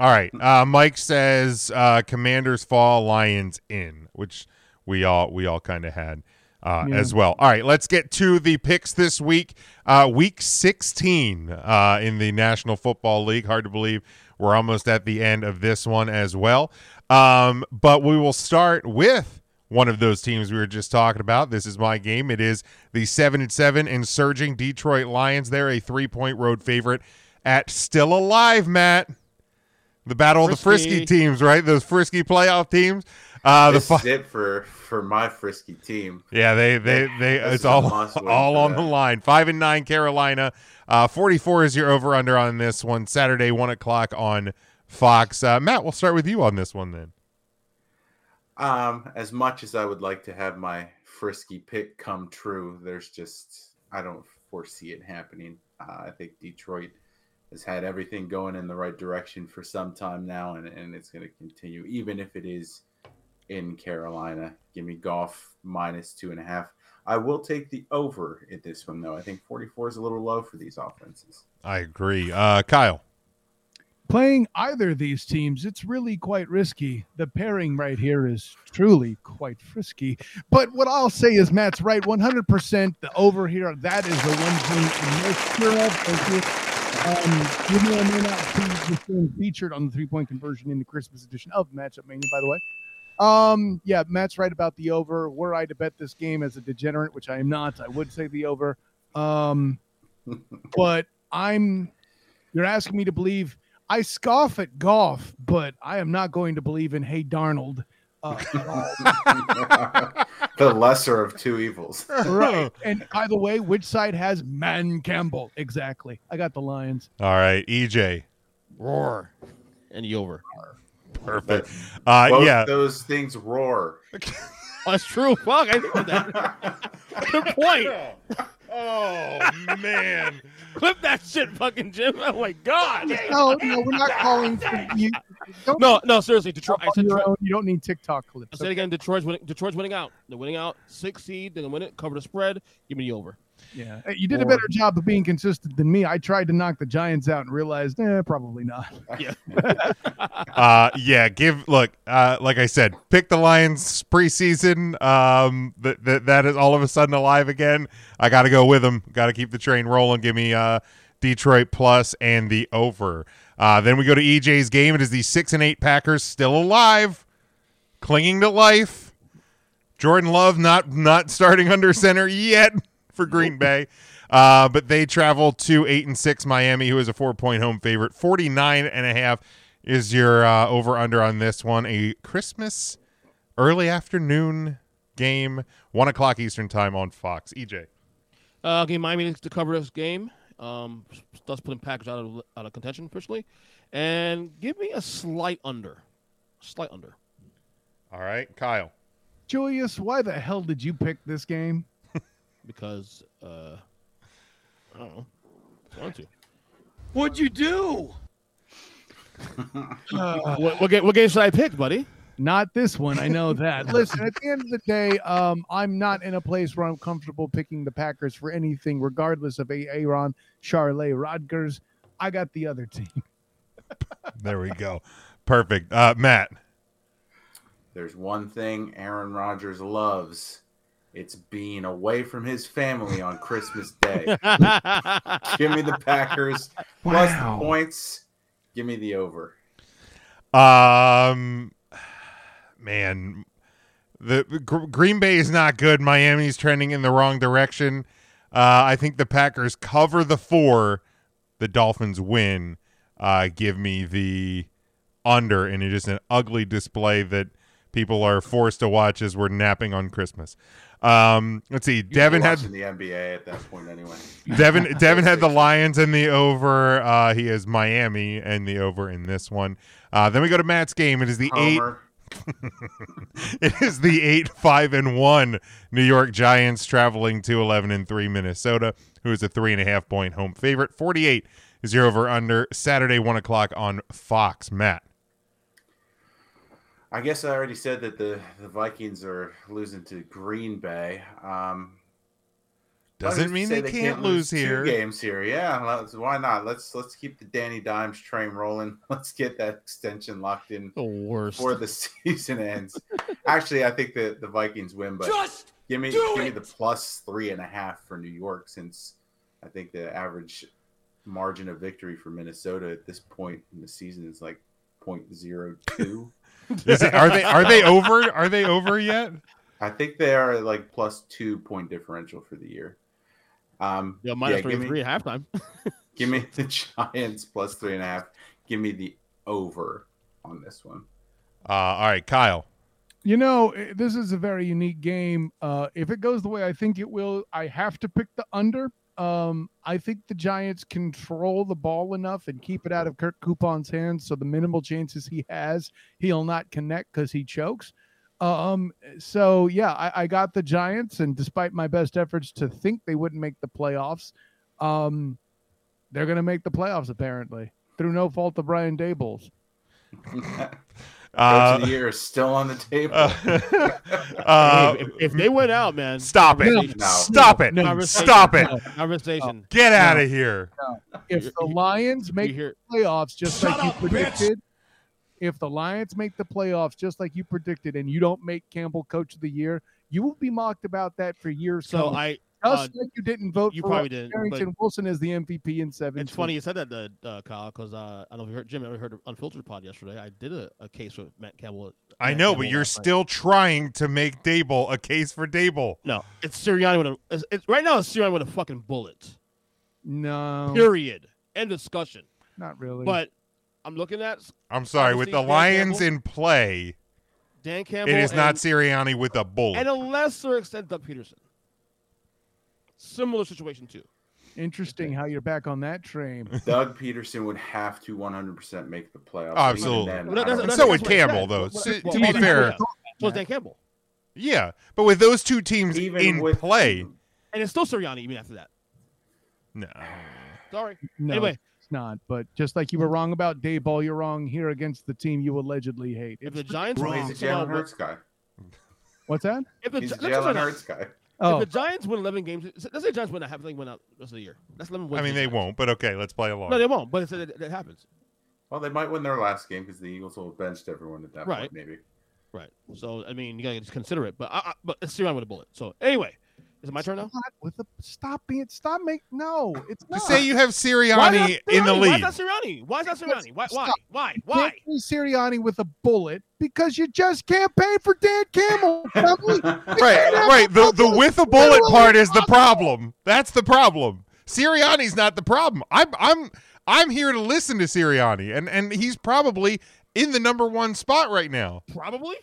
all right. Uh, Mike says uh, Commanders fall, Lions in, which we all we all kind of had uh, Yeah. as well. All right, let's get to the picks this week. Uh, week 16 uh, in the National Football League. Hard to believe we're almost at the end of this one as well. Um, but we will start with one of those teams we were just talking about. This is my game. It is the seven and seven and surging Detroit Lions. They're a three point road favorite at still alive, Matt. The battle of the frisky Frisky. teams, right? Those frisky playoff teams. Uh, the this fi- is it for for my frisky team. yeah, they they they This it's all must-win all on them. the line. Five and nine Carolina. Uh, Forty four is your over under on this one. Saturday one o'clock on Fox. Uh, Matt, we'll start with you on this one then. Um, as much as I would like to have my frisky pick come true, there's just I don't foresee it happening. Uh, I think Detroit has had everything going in the right direction for some time now, and, and it's going to continue, even if it is in Carolina. Give me Goff minus two and a half. I will take the over at this one, though. I think 44 is a little low for these offenses. I agree. Uh, Kyle. playing either of these teams it's really quite risky the pairing right here is truly quite frisky but what i'll say is matt's right 100% the over here that is the one thing i'm most sure of Thank you. Um, you may or may not see this game featured on the three point conversion in the Christmas edition of Matchup Mania, by the way. Um, yeah, Matt's right about the over. Were I to bet this game as a degenerate, which I am not, I would say the over. Um, but I'm, you're asking me to believe. I scoff at Goff, but I am not going to believe in Hey Darnold. Uh, the lesser of two evils. right. And by the way, which side has Dan Campbell? Exactly. I got the Lions. All right, EJ. Roar. And Yover. Perfect. Uh, Both yeah. those things roar. That's true. Fuck, I think of that. Good point. Oh man. Clip that shit, fucking Jim. Oh my god. No, no, we're not calling for you. No, no, seriously. Detroit. I on said your Detroit. own. You don't need TikTok clips. I said again. Detroit's winning. Detroit's winning out. They're winning out. Six seed. They're gonna win it. Cover the spread. Give me the over. Yeah, you did a better job of being consistent than me. I tried to knock the Giants out and realized, eh, probably not. Yeah. uh yeah give look uh like i said pick the lions preseason um that that that is all of a sudden alive again. I gotta go with them gotta keep the train rolling. Give me uh detroit plus and the over. Uh then we go to ej's game. It is the six and eight packers still alive clinging to life. Jordan love not not starting under center yet for green bay uh, but they travel to eight and six Miami, who is a four point home favorite. 49 and a half is your uh, over under on this one. A Christmas early afternoon game, one o'clock Eastern time on Fox. EJ. Uh, game Miami needs to cover this game. Um, thus putting Packers out of out of contention officially, and give me a slight under, slight under. All right, Kyle. Julius, why the hell did you pick this game? Because uh, I don't know. I wanted to. What'd you do? what, what, game, what game should I pick, buddy? Not this one. I know that. Listen, at the end of the day, um, I'm not in a place where I'm comfortable picking the Packers for anything, regardless of A- Aaron, Charlotte, Rodgers. I got the other team. There we go. Perfect. Uh, Matt. There's one thing Aaron Rodgers loves. It's being away from his family on Christmas Day. Give me the Packers plus Wow. the points. Give me the over. Um, man, the Gr- Green Bay is not good. Miami's trending in the wrong direction. Uh, I think the Packers cover the four. The Dolphins win. Uh, give me the under, and it is an ugly display that people are forced to watch as we're napping on Christmas. Um, let's see. You're Devin had the NBA at that point anyway. Devin Devin had the Lions in the over. Uh, he has Miami and the over in this one. Uh, then we go to Matt's game. It is the Homer. eight. it is the eight five and one New York Giants traveling to eleven and three Minnesota, who is a three and a half point home favorite. Forty eight is your over under Saturday one o'clock on Fox. Matt. I guess I already said that the, the Vikings are losing to Green Bay. Um, Doesn't mean say they can't lose two here. games here. Yeah, let's, why not? Let's let's keep the Danny Dimes train rolling. Let's get that extension locked in The worst. before the season ends. Actually, I think that the Vikings win, but Just give me do give me the plus three and a half for New York, since I think the average margin of victory for Minnesota at this point in the season is like 0.02. Is it, are they are they over? Are they over yet? I think they are like plus two point differential for the year. Um, Yeah, minus give me- 33 at halftime. Give me the Giants plus three and a half. Give me the over on this one. Uh, all right, Kyle. You know, eh, this is a very unique game. Uh, if it goes the way I think it will, I have to pick the under. Um, I think the Giants control the ball enough and keep it out of Kirk Coupon's hands, so the minimal chances he has, he'll not connect because he chokes. Um, so yeah, I, I got the Giants, and despite my best efforts to think they wouldn't make the playoffs, um, they're going to make the playoffs apparently through no fault of Brian Daboll's. Coach Uh, of the year is still on the table. uh, if, if they went out, man, Stop it! No. Stop it! Conversation. Stop it! Conversation. Get out of here! if the Lions make You the playoffs just Shut like you up, bitch. predicted, if the Lions make the playoffs just like you predicted, and you don't make Campbell Coach of the Year, you will be mocked about that for years. So coming. I, just uh, like you didn't vote you for probably didn't, but- Barrington Wilson is the MVP in seven. It's funny you said that, uh, uh, Kyle, because uh, I don't know if you heard Jim. I heard an unfiltered pod yesterday. I did a, a case with Matt Campbell. I know, Campbell but you're last night. still trying to make Daboll a case for Daboll. no. It's Sirianni with a. It's, it's, right now, it's Sirianni with a fucking bullet. No, Period. End discussion. not really. But I'm looking at I'm sorry, with the Dan Lions Campbell- in play, Dan Campbell. it is not and- Sirianni with a bullet. and a lesser extent, Doug Pederson. Similar situation too. interesting how you're back on that train. Doug Pederson would have to 100% make the playoffs. Absolutely. then, Well, that's- don't And that's- so would Campbell, said. though. Well, To, well, to well, be fair, yeah. So is Dan Campbell, yeah, but with those two teams Even in with play, and it's still Sirianni even after that. no. Sorry. No, Anyway. it's not. But just like you were wrong about Daboll, you're wrong here against the team you allegedly hate. If It's the the- Giants Well, win, he's a Jalen Hurts guy. what's that? if the, He's a Gi- let's just Jalen. Hurts guy. Oh, If the Giants win 11 games, let's say the Giants win, I have think win out the rest of the year. That's 11 wins. I mean, they Giants. won't, but okay, let's play along. No, they won't. But it's, it, it happens. Well, they might win their last game because the Eagles will have benched everyone at that Right. point, maybe. Right. So I mean, you gotta just consider it. But I, I, but it's Sirianni with a bullet. So anyway, is it my turn now? Not with the stop being stop make no. It's not. Just say you have Why Sirianni in the Sirianni? Why lead. is that Sirianni? Why is that Sirianni? Why? Why? Stop. Why? You Why? can't Sirianni with a bullet because you just can't pay for Dan Campbell. Right, right. The the with a bullet part is the problem. That's the problem. Sirianni's not the problem. I'm I'm I'm here to listen to Sirianni, and and he's probably in the number one spot right now. Probably.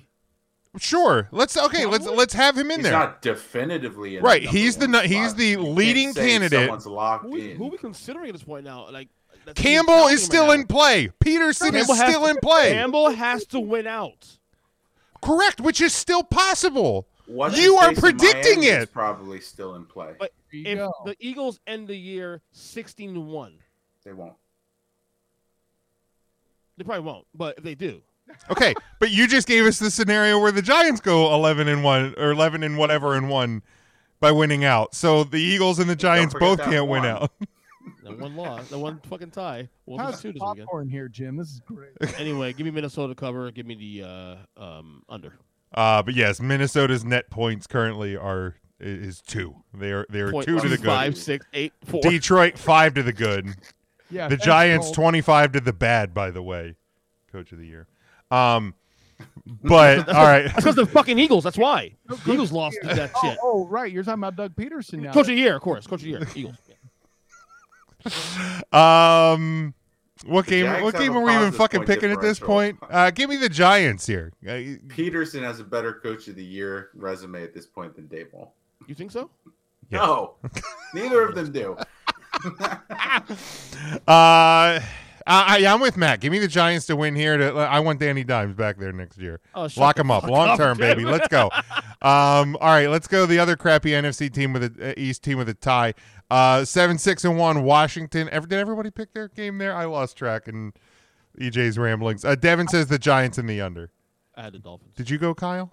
Sure. Let's okay. Let's let's have him in He's there. not definitively in Right, number he's the one he's the You can't leading say candidate. Someone's locked Who, in. who are we considering at this point now? Like that's Campbell is still right in play. Pederson is Campbell has still to- in play. Campbell has to win out. Correct, which is still possible. What's You are predicting Miami it. Probably still in play. But if go. the Eagles end the year 16 to one, They won't. they probably won't. But if they do, Okay, but you just gave us the scenario where the Giants go 11 and 1 or 11 and whatever and 1 by winning out. So the Eagles and the Giants both can't win out. That one loss, the one fucking tie. We'll do How's two this weekend. popcorn here, Jim? This is great. Anyway, give me Minnesota cover. Give me the uh, um, under. Uh, but yes, Minnesota's net points currently are is 2. They are they are Point 2 to the good. Five, six, eight, four. Detroit 5 to the good. Yeah, the Giants 25 to the bad by the way. Coach of the year. Um but all right. That's because the fucking Eagles. That's why the Eagles lost to that Oh, shit. oh, right. You're talking about Doug Pederson now. Coach of the year, of course. Coach of the year, Eagles. Um, what game? Jags What game a are we even fucking picking at this point? Uh, give me the Giants here. Uh, Peterson has a better coach of the year resume at this point than Daboll. You think so? No, neither of them do. Uh, I, I, I'm with Matt. Give me the Giants to win here. To I want Danny Dimes back there next year. Oh, Lock the him up, long term, baby. Let's go. Um, all right, let's go. The other crappy NFC team with the uh, East team with a tie. Uh, seven six and one. Washington. Ever, did everybody pick their game there? I lost track and EJ's ramblings. Uh, Devin says the Giants in the under. I had the Dolphins. Did you go, Kyle?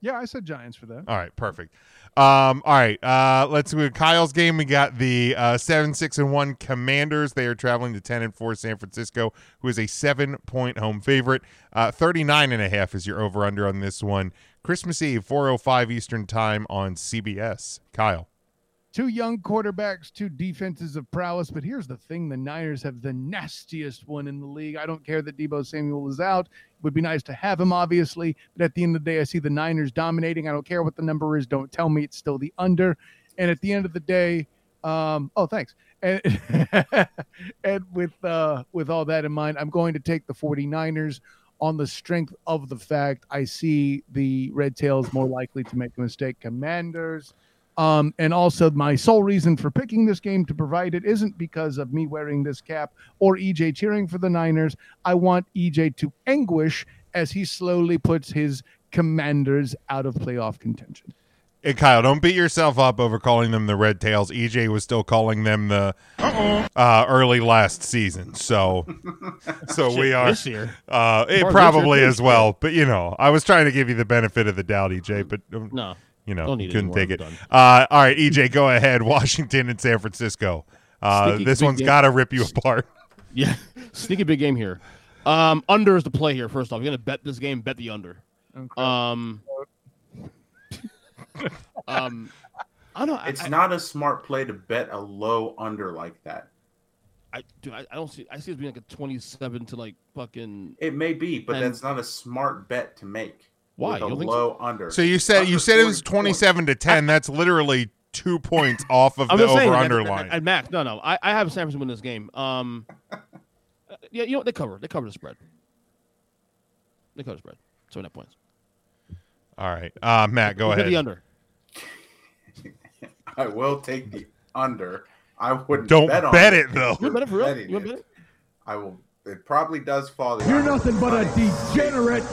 Yeah, I said Giants for that. All right, perfect. Um, all right, uh, let's do Kyle's game. We got the uh, seven, six, and one Commanders. They are traveling to ten and four San Francisco, who is a seven point home favorite. Uh, 39 and a half is your over under on this one. Christmas Eve, four oh five Eastern time on CBS. Kyle. Two young quarterbacks, two defenses of prowess. But here's the thing the Niners have the nastiest one in the league. I don't care that Deebo Samuel is out. It would be nice to have him, obviously. But at the end of the day, I see the Niners dominating. I don't care what the number is. Don't tell me it's still the under. And at the end of the day, um, oh, thanks. And, and with uh, with all that in mind, I'm going to take the 49ers on the strength of the fact I see the Red Tails more likely to make a mistake. Commanders. Um, and also, my sole reason for picking this game to provide it isn't because of me wearing this cap or EJ cheering for the Niners. I want EJ to anguish as he slowly puts his commanders out of playoff contention. Hey, Kyle, don't beat yourself up over calling them the Red Tails. EJ was still calling them the uh, early last season. So, so we are this year. Uh, it Or probably as well. But you know, I was trying to give you the benefit of the doubt, EJ. But um, No, you know, don't couldn't take it. Uh, all right, EJ, go ahead. Washington and San Francisco. Uh, Sneaky this one's got to rip you apart. Yeah, sneaky big game here. Um, under is the play here. First off, you're gonna bet this game. Bet the under. Um, um, I don't. know. It's I, not a smart play to bet a low under like that. I, dude, I, I don't see. I see it being like a 27 to like fucking. It may be, but And- that's not a smart bet to make. Why? With You a don't think low under. So you said you said it was twenty-seven to ten. That's literally two points off of I'm the over/under line. At, at max, no, no. I, I have San Francisco win this game. Um, uh, yeah, you know they cover. They cover the spread. They cover the spread. Seven and a half points. All right, uh, Matt, go We'll ahead. The under. I will take the under. I wouldn't Don't bet, on bet it, it, though. You bet it for real. You it. Bet it? I will. It probably does fall. The You're nothing but a degenerate.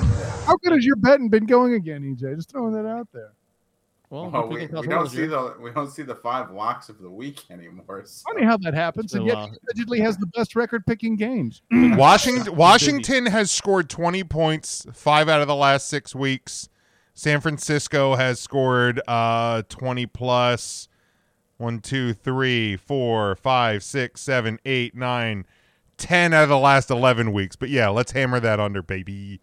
How good has your betting been going again, EJ? Just throwing that out there. Well, Oh, I'm we, we don't see year. the we don't see the five locks of the week anymore. so- Funny how that happens, and yet he allegedly has the best record picking games. Washington Washington has scored 20 points five out of the last six weeks. San Francisco has scored uh 20 plus one, two, three, four, five, six, seven, eight, nine, ten out of the last 11 weeks. But yeah, let's hammer that under, baby.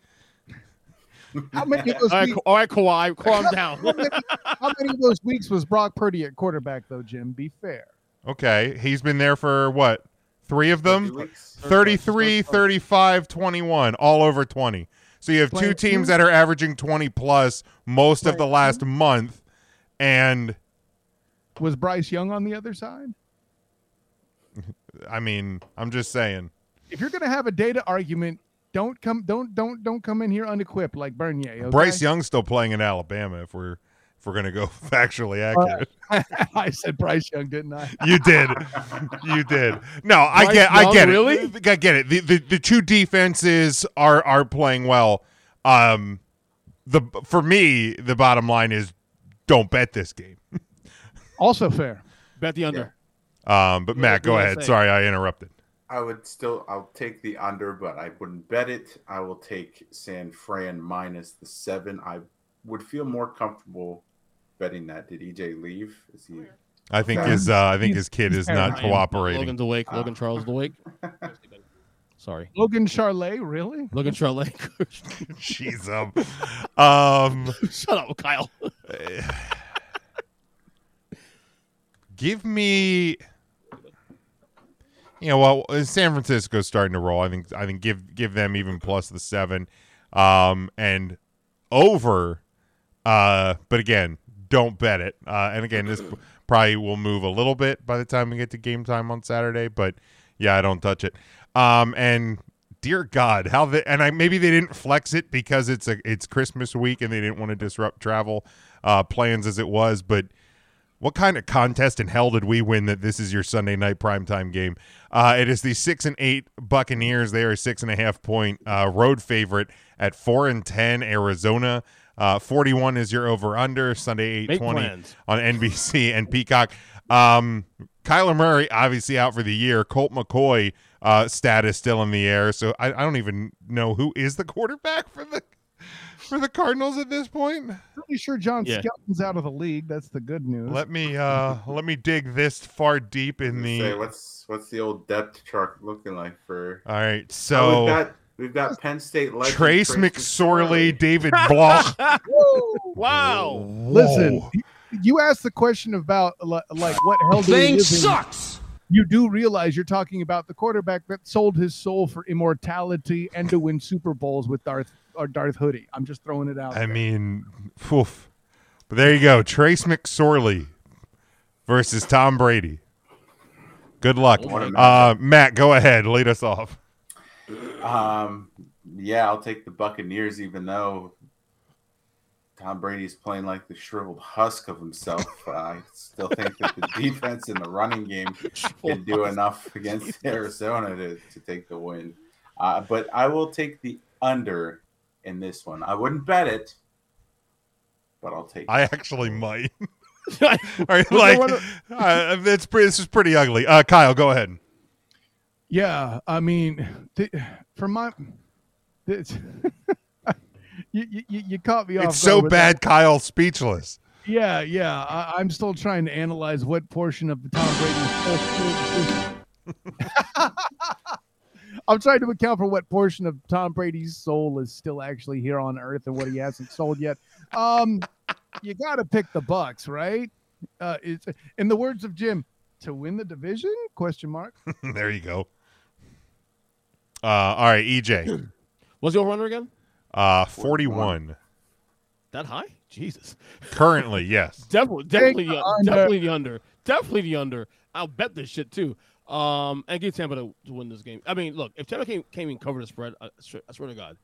How many of those All right, weeks, all right, Kawhi, calm down. how, many, how many of those weeks was Brock Purdy at quarterback, though, Jim? Be fair. Okay, he's been there for what? Three of them? weeks. 33, 35, 21, all over 20. So you have two teams that are averaging 20 plus most of the last month and Was Bryce Young on the other side? I mean, I'm just saying. If you're going to have a data argument, don't come don't don't don't come in here unequipped like Bernier. Okay? Bryce Young's still playing in Alabama if we're if we're going to go factually accurate. I said Bryce Young, didn't I? You did. You did. No, I Bryce get I Young, get really? it. I get it. The, the the two defenses are are playing well. Um the for me, the bottom line is don't bet this game. Also fair. bet the under. Um, but Yeah, Matt, go ahead. say. Sorry, I interrupted. I would still I'll take the under, but I wouldn't bet it. I will take San Fran minus the seven. I would feel more comfortable betting that. Did EJ leave? Is he? I think Okay. his uh, I think his kid is not cooperating. Logan's awake. Ah. Logan Charles is awake. Sorry. Logan Charlet, really? Logan Charles. Jeez, um, um, Shut up, Kyle. give me. You know, well, San Francisco's starting to roll. I think. I think give give them even plus the seven, um, and over. Uh, but again, don't bet it. Uh, and again, this probably will move a little bit by the time we get to game time on Saturday. But yeah, I don't touch it. Um, and dear God, how the and I maybe they didn't flex it because it's a it's Christmas week and they didn't want to disrupt travel uh, plans as it was. But what kind of contest in hell did we win that this is your Sunday night primetime game? Uh, it is the six and eight Buccaneers. They are a six and a half point uh, road favorite at four and ten Arizona. Uh, 41 is your over under Sunday Make 820 on NBC and Peacock. Um, Kyler Murray obviously out for the year. Colt McCoy uh, status still in the air. So I, I don't even know who is the quarterback for the for the Cardinals at this point. Pretty sure John Yeah. Skelton's out of the league. That's the good news. Let me uh let me dig this far deep in Say, the. what's what's the old depth chart looking like for? All right, Oh, so we've got we've got Penn State legend Trace McSorley, David Bloch. wow. Listen, you asked the question about like what hell do Thing live in? sucks. You do realize you're talking about the quarterback that sold his soul for immortality and to win Super Bowls with Darth or Darth Hoodie. I'm just throwing it out. I there. mean, oof. But there you go, Trace McSorley versus Tom Brady. Good luck, uh, Matt. Go ahead, lead us off. Um, yeah, I'll take the Buccaneers, even though Tom Brady's playing like the shriveled husk of himself. I still think that the defense and the running game can do enough against Arizona to, to take the win. Uh, but I will take the under in this one. I wouldn't bet it, but I'll take. I it. actually might. All right, Was like of- uh, it's pretty, this is pretty ugly. Uh, Kyle, go ahead. Yeah, I mean, th- for my, this, you, you you you caught me off. It's so guard with that. bad, Kyle, speechless. Yeah, yeah. I, I'm still trying to analyze what portion of the Tom Brady's soul. I'm trying to account for what portion of Tom Brady's soul is still actually here on Earth and what he hasn't sold yet. Um, you got to pick the Bucs, right? Uh, it's in the words of Jim, to win the division? Question mark. there you go. Uh, all right, EJ. What's the over under again? Uh, 41. That high? Jesus. Currently, yes. Definitely, definitely, the the, definitely the under. Definitely the under. I'll bet this shit too. Um, and give Tampa to, to win this game. I mean, look, if Tampa came came and covered the spread, I swear, I swear to God,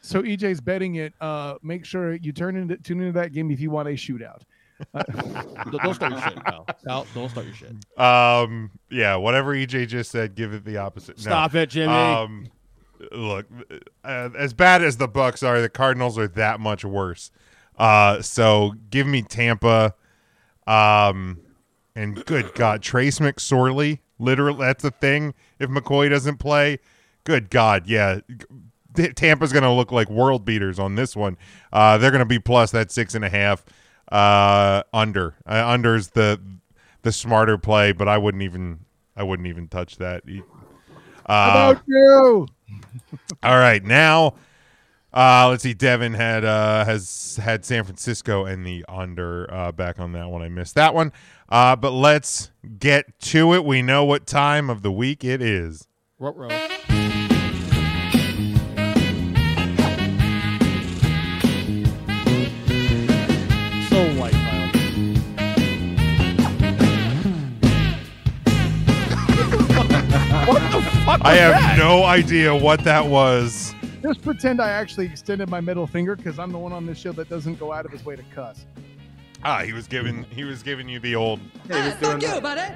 So EJ's betting it. Uh, make sure you turn into tune into that game if you want a shootout. don't, don't start your shit, pal. Pal, don't start your shit. Um, yeah, whatever EJ just said, give it the opposite. No. Stop it, Jimmy. Um, look, uh, as bad as the Bucs are, the Cardinals are that much worse. Uh, so give me Tampa. Um, and good God, Trace McSorley, literally, that's the thing. If McCoy doesn't play, good God, yeah. Tampa's going to look like world beaters on this one. Uh, they're going to be plus that six and a half. Uh, under, uh, under's the the smarter play, but I wouldn't even I wouldn't even touch that. Uh, How about you? all right, now uh, let's see. Devin had uh, has had San Francisco and the under uh, back on that one. I missed that one, uh, but let's get to it. We know what time of the week it is. Ruh-roh. So white, what the fuck? I have that? no idea what that was. Just pretend I actually extended my middle finger because I'm the one on this show that doesn't go out of his way to cuss. Ah, he was giving he was giving you the old. Fuck you, buddy.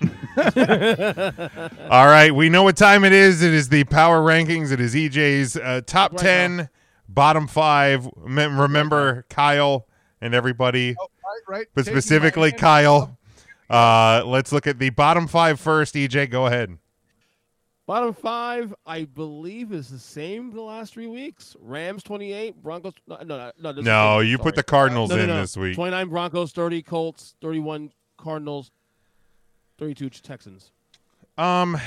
All right, we know what time it is. It is the power rankings. It is EJ's uh, top Right ten, bottom five. Mem- Remember Kyle and everybody, Oh, right, right. but Taking my specifically Kyle. Uh, let's look at the bottom five first. EJ, go ahead. Bottom five, I believe, is the same the last three weeks. Rams 28, Broncos. No, no, no. No, this No, different, you put the Cardinals No, no, in no. this week. 29 Broncos, 30 Colts, 31 Cardinals, 32 Texans. Um,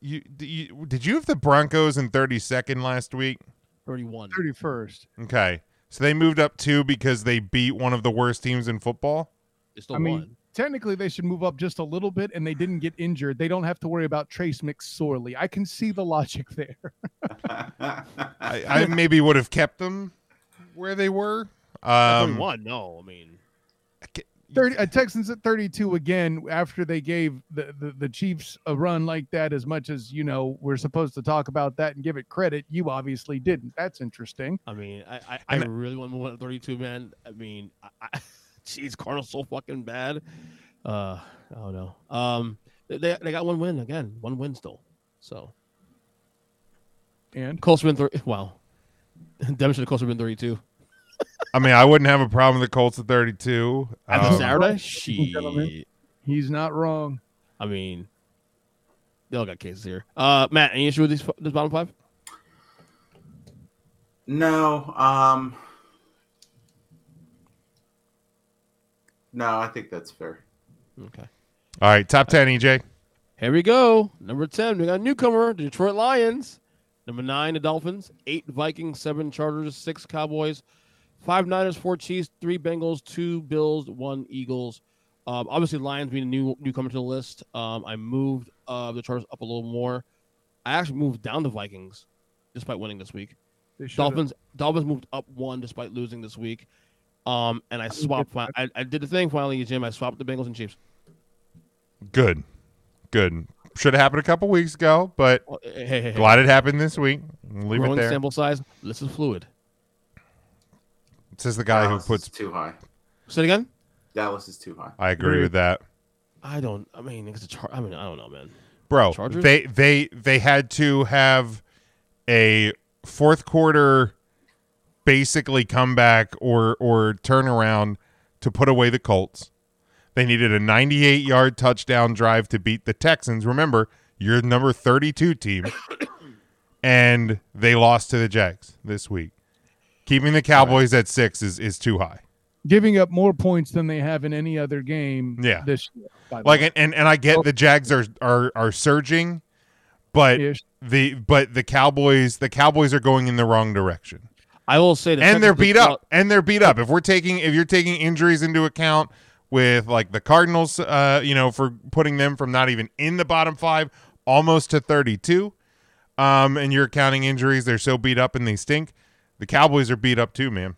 you, you did you have the Broncos in 32nd last week? 31. 31st. Okay, so they moved up two because they beat one of the worst teams in football. They still I mean, won. Technically they should move up just a little bit, and they didn't get injured. They don't have to worry about Trace McSorley. I can see the logic there. I, I maybe would have kept them where they were. Um, 31, no. I mean, 30, uh, Texans at 32 again after they gave the, the, the Chiefs a run like that. As much as you know, we're supposed to talk about that and give it credit. You obviously didn't. That's interesting. I mean, I, I, I really want to move on to 32, man. I mean, I, I, jeez, Cardinals so fucking bad. Uh, I don't know. Um, they, they got one win again, one win still. So, and Colts win. Thir- wow, demonstrated Colts win 32. I mean, I wouldn't have a problem with the Colts at 32. As Um, of Saturday, ladies and gentlemen. shit. He's not wrong. I mean, they all got cases here. Uh, Matt, any issue with these this bottom five? No, um, no, I think that's fair. Okay. All right, top 10, EJ. Here we go. Number 10, we got a newcomer, the Detroit Lions. Number 9, the Dolphins. 8, Vikings. 7, Chargers. 6, Cowboys. 5, Niners. 4, Chiefs. 3, Bengals. 2, Bills. 1, Eagles. Um, obviously, Lions being a new newcomer to the list. Um, I moved uh, the Chargers up a little more. I actually moved down the Vikings despite winning this week. Dolphins Dolphins moved up one despite losing this week. Um, and I swapped. I, I did the thing finally, Jim. I swapped the Bengals and Chiefs. Good. Good. Should have happened a couple weeks ago, but Well, hey, hey, hey. glad it happened this week. Leave Growing it there. sample size. This is fluid. Says the guy Dallas who puts. is too high. Say it again. Dallas is too high. I agree with that, I don't. I mean, it's a char- I mean, I don't know, man. bro. Chargers? They they they had to have a fourth quarter, basically comeback or or turnaround to put away the Colts. They needed a 98 yard touchdown drive to beat the Texans. Remember, you're number 32 team, and they lost to the Jags this week. Keeping the Cowboys at six is is too high. Giving up more points than they have in any other game. Yeah. This year, like and, and and I get oh. the Jags are are are surging, but Ish. the but the Cowboys the Cowboys are going in the wrong direction. I will say that and they're beat did up and they're beat up. If we're taking if you're taking injuries into account with like the Cardinals uh you know for putting them from not even in the bottom 5 almost to 32 um and you're counting injuries they're so beat up and they stink. The Cowboys are beat up too, man.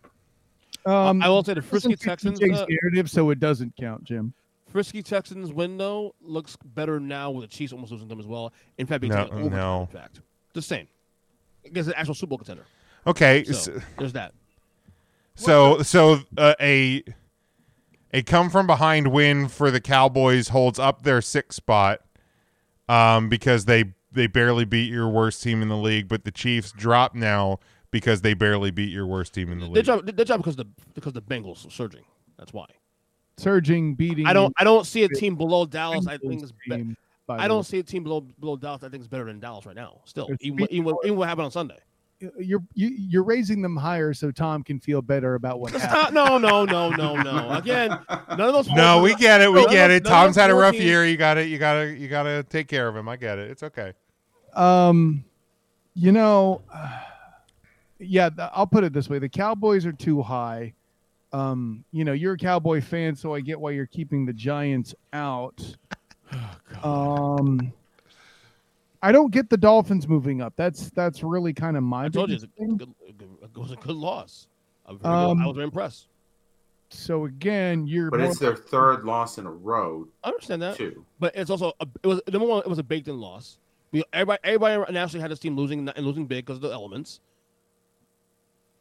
Um, I will say the frisky Texans, uh, narrative, so it doesn't count, Jim. Frisky Texans window looks better now with the Chiefs almost losing them as well. In fact, being No, taken over no. In fact, just saying, against an actual Super Bowl contender. Okay, So s- there's that. So so uh, a a come from behind win for the Cowboys holds up their sixth spot um, because they they barely beat your worst team in the league, but the Chiefs drop now because they barely beat your worst team in the They league. job, they job because the because the Bengals are surging. That's why. Surging, beating. I don't I don't see a team below Dallas. I think is be- I don't see a team below below Dallas. I think is better than Dallas right now. Still, even, even, even what happened on Sunday. You're you, you're raising them higher so Tom can feel better about what happened. Stop. No, no, no, no, no. Again, none of those. no, we get it. We none of get it. Tom's had a rough teams- year. You got to You got to You got to take care of him. I get it. It's okay. Um, you know, yeah, th- I'll put it this way: the Cowboys are too high. Um, you know, you're a Cowboy fan, so I get why you're keeping the Giants out. um, I don't get the Dolphins moving up. That's that's really kind of my. I told you it's biggest a good, it was a good loss. I'm Um, good. I was impressed. So again, you're. But it's their third loss in a row. I understand that, Too. but it's also a, it was number one. It was a baked in loss. We, everybody, everybody nationally had this team losing and losing big because of the elements.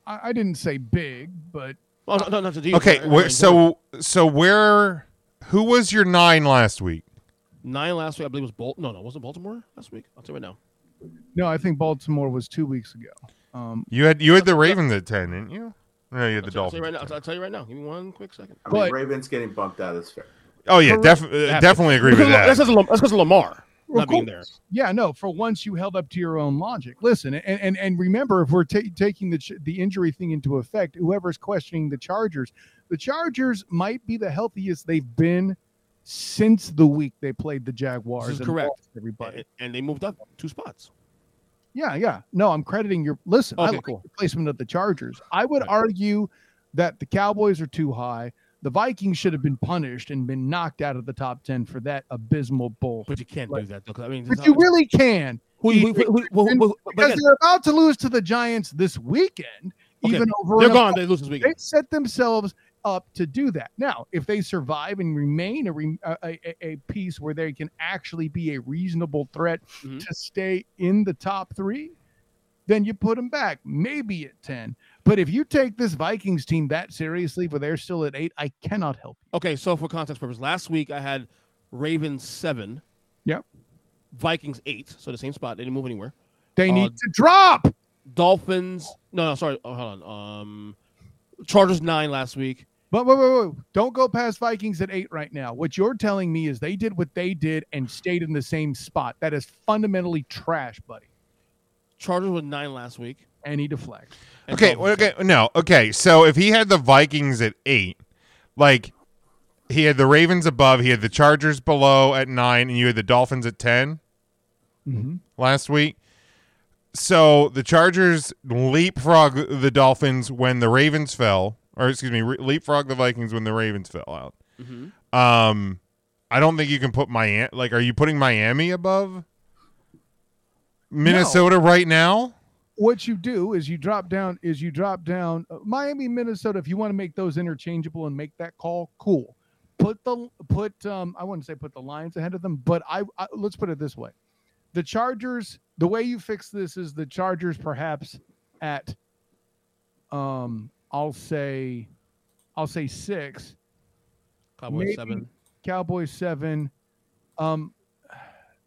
I, I didn't say big, but Oh, no, no, not the defense. Okay. Everybody Where, so so where? Who was your nine last week? Nine last week, I believe was Bolt. No, no, was it Baltimore last week? I'll tell you right now. no, I think Baltimore was two weeks ago. Um, You had you had the Ravens at ten, didn't you? No, you had the I'll Dolphins. tell right now. I'll, I'll tell you right now. Give me one quick second. I mean, Ravens getting bumped out is fair. Oh yeah, Correct. def- uh, definitely agree with that. because that's because of Lamar. not being there. Yeah, no. For once, you held up to your own logic. Listen, and and, and remember, if we're ta- taking the ch- the injury thing into effect, whoever's questioning the Chargers, the Chargers might be the healthiest they've been since the week they played the Jaguars. This is and correct. Everybody. And, and they moved up two spots. Yeah, yeah. No, I'm crediting your listen. I Okay, like cool. the placement of the Chargers. I would argue that the Cowboys are too high. The Vikings should have been punished and been knocked out of the top ten for that abysmal bowl. But you can't Like- do that though. I mean, But you really can. Who- because again- they're about to lose to the Giants this weekend. Okay, Even over they're gone. They lose this weekend. They set themselves up to do that. Now, if they survive and remain a, re- a, a, piece where they can actually be a reasonable threat Mm-hmm. to stay in the top three, then you put them back, maybe at 10. But if you take this Vikings team that seriously, where they're still at eight, I cannot help you. Okay, so for context purpose, last week I had Ravens seven, Yep. Vikings eight, so the same spot. They didn't move anywhere. They Uh, need to drop. Dolphins. No, no, sorry. Oh, hold on. Um, Chargers nine last week. But wait, wait, wait. don't go past Vikings at eight right now. What you're telling me is they did what they did and stayed in the same spot. That is fundamentally trash, buddy. Chargers were nine last week. And he deflects. And Okay, well, okay, no, okay. So if he had the Vikings at eight, like he had the Ravens above, he had the Chargers below at nine, and you had the Dolphins at 10 Mhm. last week. So the Chargers leapfrog the Dolphins when the Ravens fell, or excuse me, re- leapfrog the Vikings when the Ravens fell out. Mhm. Um, I don't think you can put Miami. Like, are you putting Miami above Minnesota right now? What you do is you drop down is you drop down uh, Miami, Minnesota. If you want to make those interchangeable and make that call, cool. Put the put um I wouldn't say put the Lions ahead of them, but I, I let's put it this way: the Chargers. The way you fix this is the Chargers perhaps at um I'll say I'll say six. Cowboys Maybe seven. Cowboys seven. Um,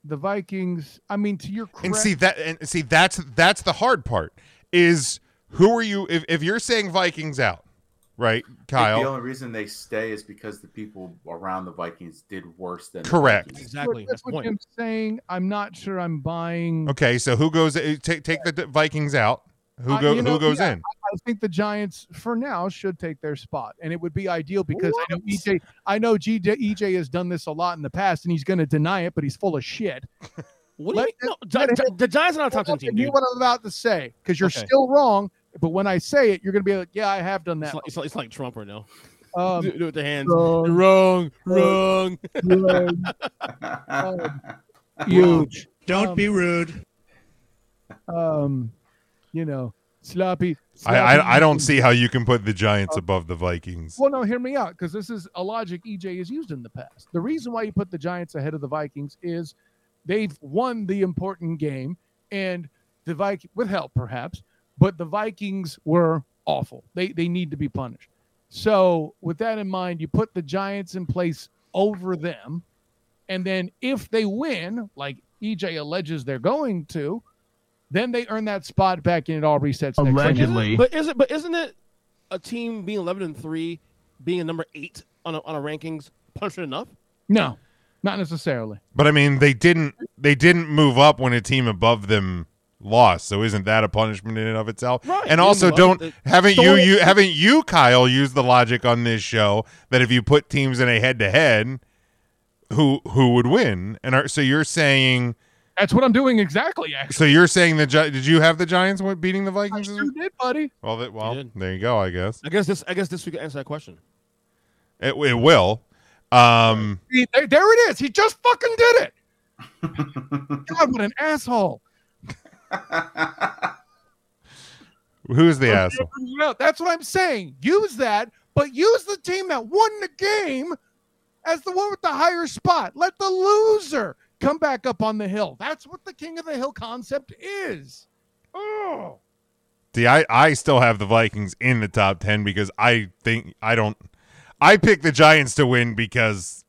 the Vikings. I mean, to your credit, And see that and see that's that's the hard part is who are you if, if you're saying Vikings out, right, Kyle? The only reason they stay is because the people around the Vikings did worse than Correct. Vikings. Exactly. That's That's what point. Jim's saying. I'm not sure I'm buying. Okay, so who goes eh, take take the Vikings out? Who Uh, go you know, who goes yeah, in? I I think the Giants, for now, should take their spot, and it would be ideal because I know EJ. I know GJ, EJ has done this a lot in the past, and he's going to deny it, but he's full of shit. What Let- do you mean? let No, Gi- him- Gi- the Giants are not a top ten team, on, hear dude. what I'm about to say, because you're Okay. still wrong. But when I say it, you're going to be like, "Yeah, I have done It's that." like, it's, like, it's like Trump right now. Um, do, do it with the hands. wrong, Wrong, wrong. um, huge. Don't Um, be rude. Um, you know, sloppy. I, I I don't see how you can put the Giants uh, above the Vikings. Well, no, hear me out because this is a logic EJ has used in the past. The reason why you put the Giants ahead of the Vikings is they've won the important game, and the Viking with help perhaps, but the Vikings were awful. They they need to be punished. So with that in mind, you put the Giants in place over them, and then if they win, like EJ alleges they're going to, then they earn that spot back, and it all resets. next season. But is it? But isn't it a team being eleven and three, being a number eight on a, on a rankings punishment enough? No, not necessarily. But I mean, they didn't they didn't move up when a team above them lost. So isn't that a punishment in and of itself? Right, And you also, didn't up. don't haven't you you haven't you Kyle used the logic on this show that if you put teams in a head to head, who who would win? And are, so you're saying That's what I'm doing exactly. Actually, so you're saying the Gi- did you have the Giants beating the Vikings? you did, buddy. Well, that, well, did. there you go. I guess I guess this. I guess this we can answer that question. it, it will. Um, See, there, there it is. He just fucking did it. God, what an asshole. who's the asshole? No, that's what I'm saying. Use that, but use the team that won the game as the one with the higher spot. Let the loser come back up on the hill. That's what the king of the hill concept is. Oh. See, I, I still have the Vikings in the top 10 because I think I don't. I picked the Giants to win because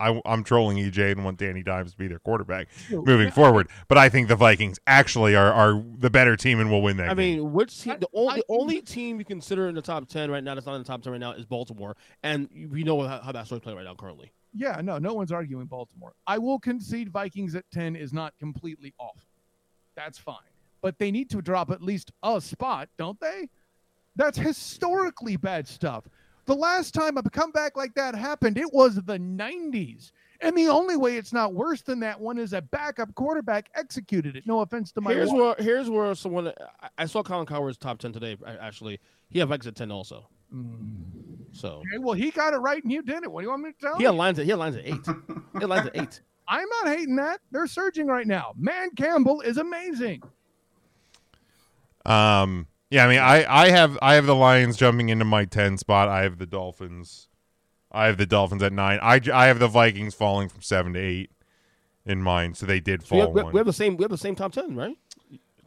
I, I'm trolling EJ and want Danny Dimes to be their quarterback moving forward. But I think the Vikings actually are, are the better team and will win that I game. mean, which team? The only the only team you consider in the top ten right now that's not in the top ten right now is Baltimore, and we know how, how that story's playing right now currently. Yeah, no, no one's arguing Baltimore. I will concede Vikings at 10 is not completely off. That's fine. But they need to drop at least a spot, don't they? That's historically bad stuff. The last time a comeback like that happened, it was the 90s. And the only way it's not worse than that one is a backup quarterback executed it. No offense to my Here's wife. where here's where someone I, I saw Colin Cowherd's top ten today. Actually, he had Vikings at ten also. Mm. So Okay, well, he got it right and you didn't. What do you want me to tell he you? had lines at he aligns lines at eight. he aligns lines at eight. I'm not hating that. They're surging right now. Dan Campbell is amazing. Um, yeah, I mean, I, I have I have the Lions jumping into my ten spot. I have the Dolphins. I have the Dolphins at nine. I I have the Vikings falling from seven to eight in mine, so they did So we, fall have, one. we have the same we have the same top ten, right?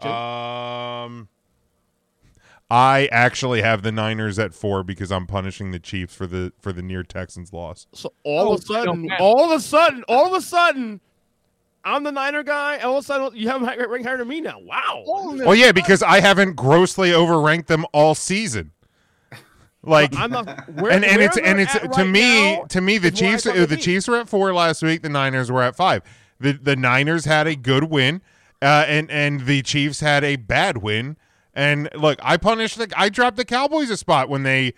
Jim? Um, I actually have the Niners at four because I'm punishing the Chiefs for the for the near Texans loss. So all Oh, of a sudden, all of a sudden, all of a sudden, I'm the Niner guy. All of a sudden, you have him rank higher than me now. Wow. Well, yeah, because I haven't grossly overranked them all season. Like, I'm not. Where, and and where it's they're and it's at to right me now to me the is where Chiefs thought uh, they'd the be. Chiefs were at four last week. The Niners were at five. The the Niners had a good win, uh, and and the Chiefs had a bad win. And look, I punished the I dropped the Cowboys a spot when they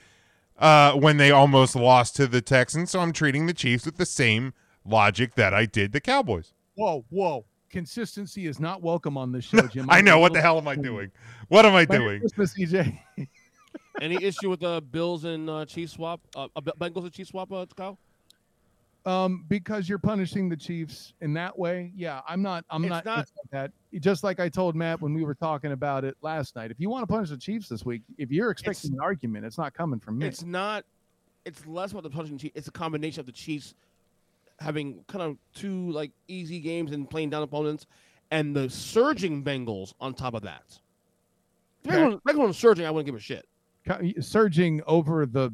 uh when they almost lost to the Texans. So I'm treating the Chiefs with the same logic that I did the Cowboys. Whoa, whoa. Consistency is not welcome on this show, Jim. I know what the hell am I doing? What am I Merry doing? Christmas, EJ. Any issue with the Bills and uh, Chiefs swap? Uh, uh, Bengals and Chiefs swap, uh, Kyle? Um, because you're punishing the Chiefs in that way. Yeah, I'm not. I'm It's not, not- it's not that. Just like I told Matt when we were talking about it last night. If you want to punish the Chiefs this week, if you're expecting an argument, it's not coming from me. It's not. It's less about the punishing Chiefs. It's a combination of the Chiefs having kind of two like easy games and playing down opponents, and the surging Bengals on top of that. Okay. Bengals, surging, I wouldn't give a shit. Surging over the.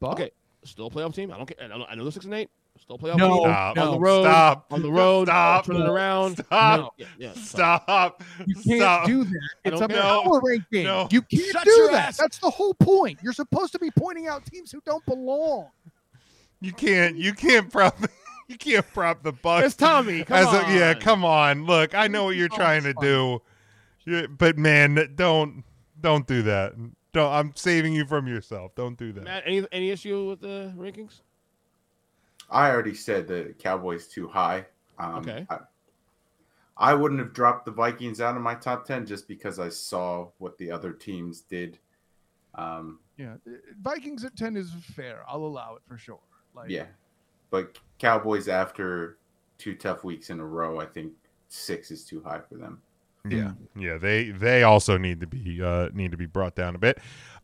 Buck? Okay, still a playoff team. I don't care. I know they're six and eight. Still a playoff No, team. Stop. on the road. Stop. On the road. Stop. Turning it around. Stop. No, yeah, yeah, sorry. Stop. You can't Stop. do that. It's a care. power ranking. No. You can't Shut do that. ass. That's the whole point. You're supposed to be pointing out teams who don't belong. You can't. You can't prop. You can't prop the Bucs. It's Tommy. Come as on. A, yeah, come on. Look, I know what you're Oh, trying to it's do, Yeah, but man, don't don't do that. Don't. I'm saving you from yourself. Don't do that. Matt, any any issue with the rankings? I already said the Cowboys too high. Um, Okay. I, I wouldn't have dropped the Vikings out of my top ten just because I saw what the other teams did. Um, Yeah, uh, Vikings at ten is fair. I'll allow it for sure. Like, yeah, but Cowboys after two tough weeks in a row, I think six is too high for them. Yeah, yeah. They they also need to be uh need to be brought down a bit.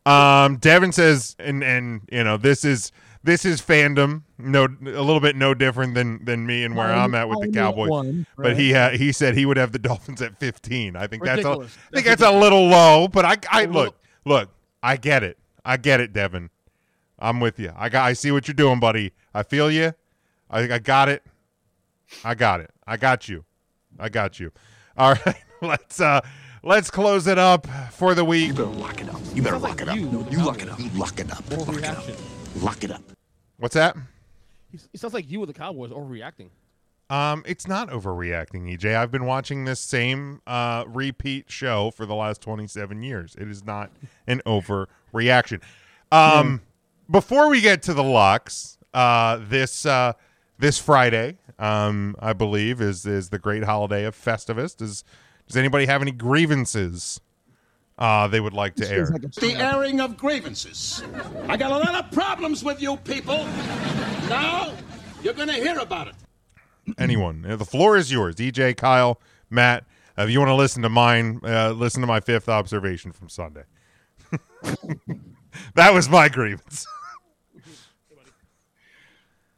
Um, Devin says, and and you know this is this is fandom. No, a little bit no different than than me and where I'm at with the Cowboys. one, But he ha- he said he would have the Dolphins at 15. I think that's a, I Ridiculous. think That's that's a little low. But I little- look look I get it. I get it, Devin. I'm with you. I got I see what you're doing, buddy. I feel you. I I got it. I got it. I got you. I got you. All right. Let's uh let's close it up for the week. You better lock it up. You better lock it up. you, No, you lock it up. You lock it up. Lock it up. Lock it up. What's that? He, he sounds like you with the Cowboys overreacting. Um, it's not overreacting, EJ. I've been watching this same uh, repeat show for the last 27 years. It is not an overreaction. Um, before we get to the Lux, uh, this uh, this Friday, um, I believe is is the great holiday of Festivus. Does does anybody have any grievances uh, they would like to air? The airing of grievances. I got a lot of problems with you people. Now, you're going to hear about it. Anyone? Uh, The floor is yours. DJ, Kyle, Matt. Uh, if you want to listen to mine, uh, listen to my fifth observation from Sunday. that was my grievance.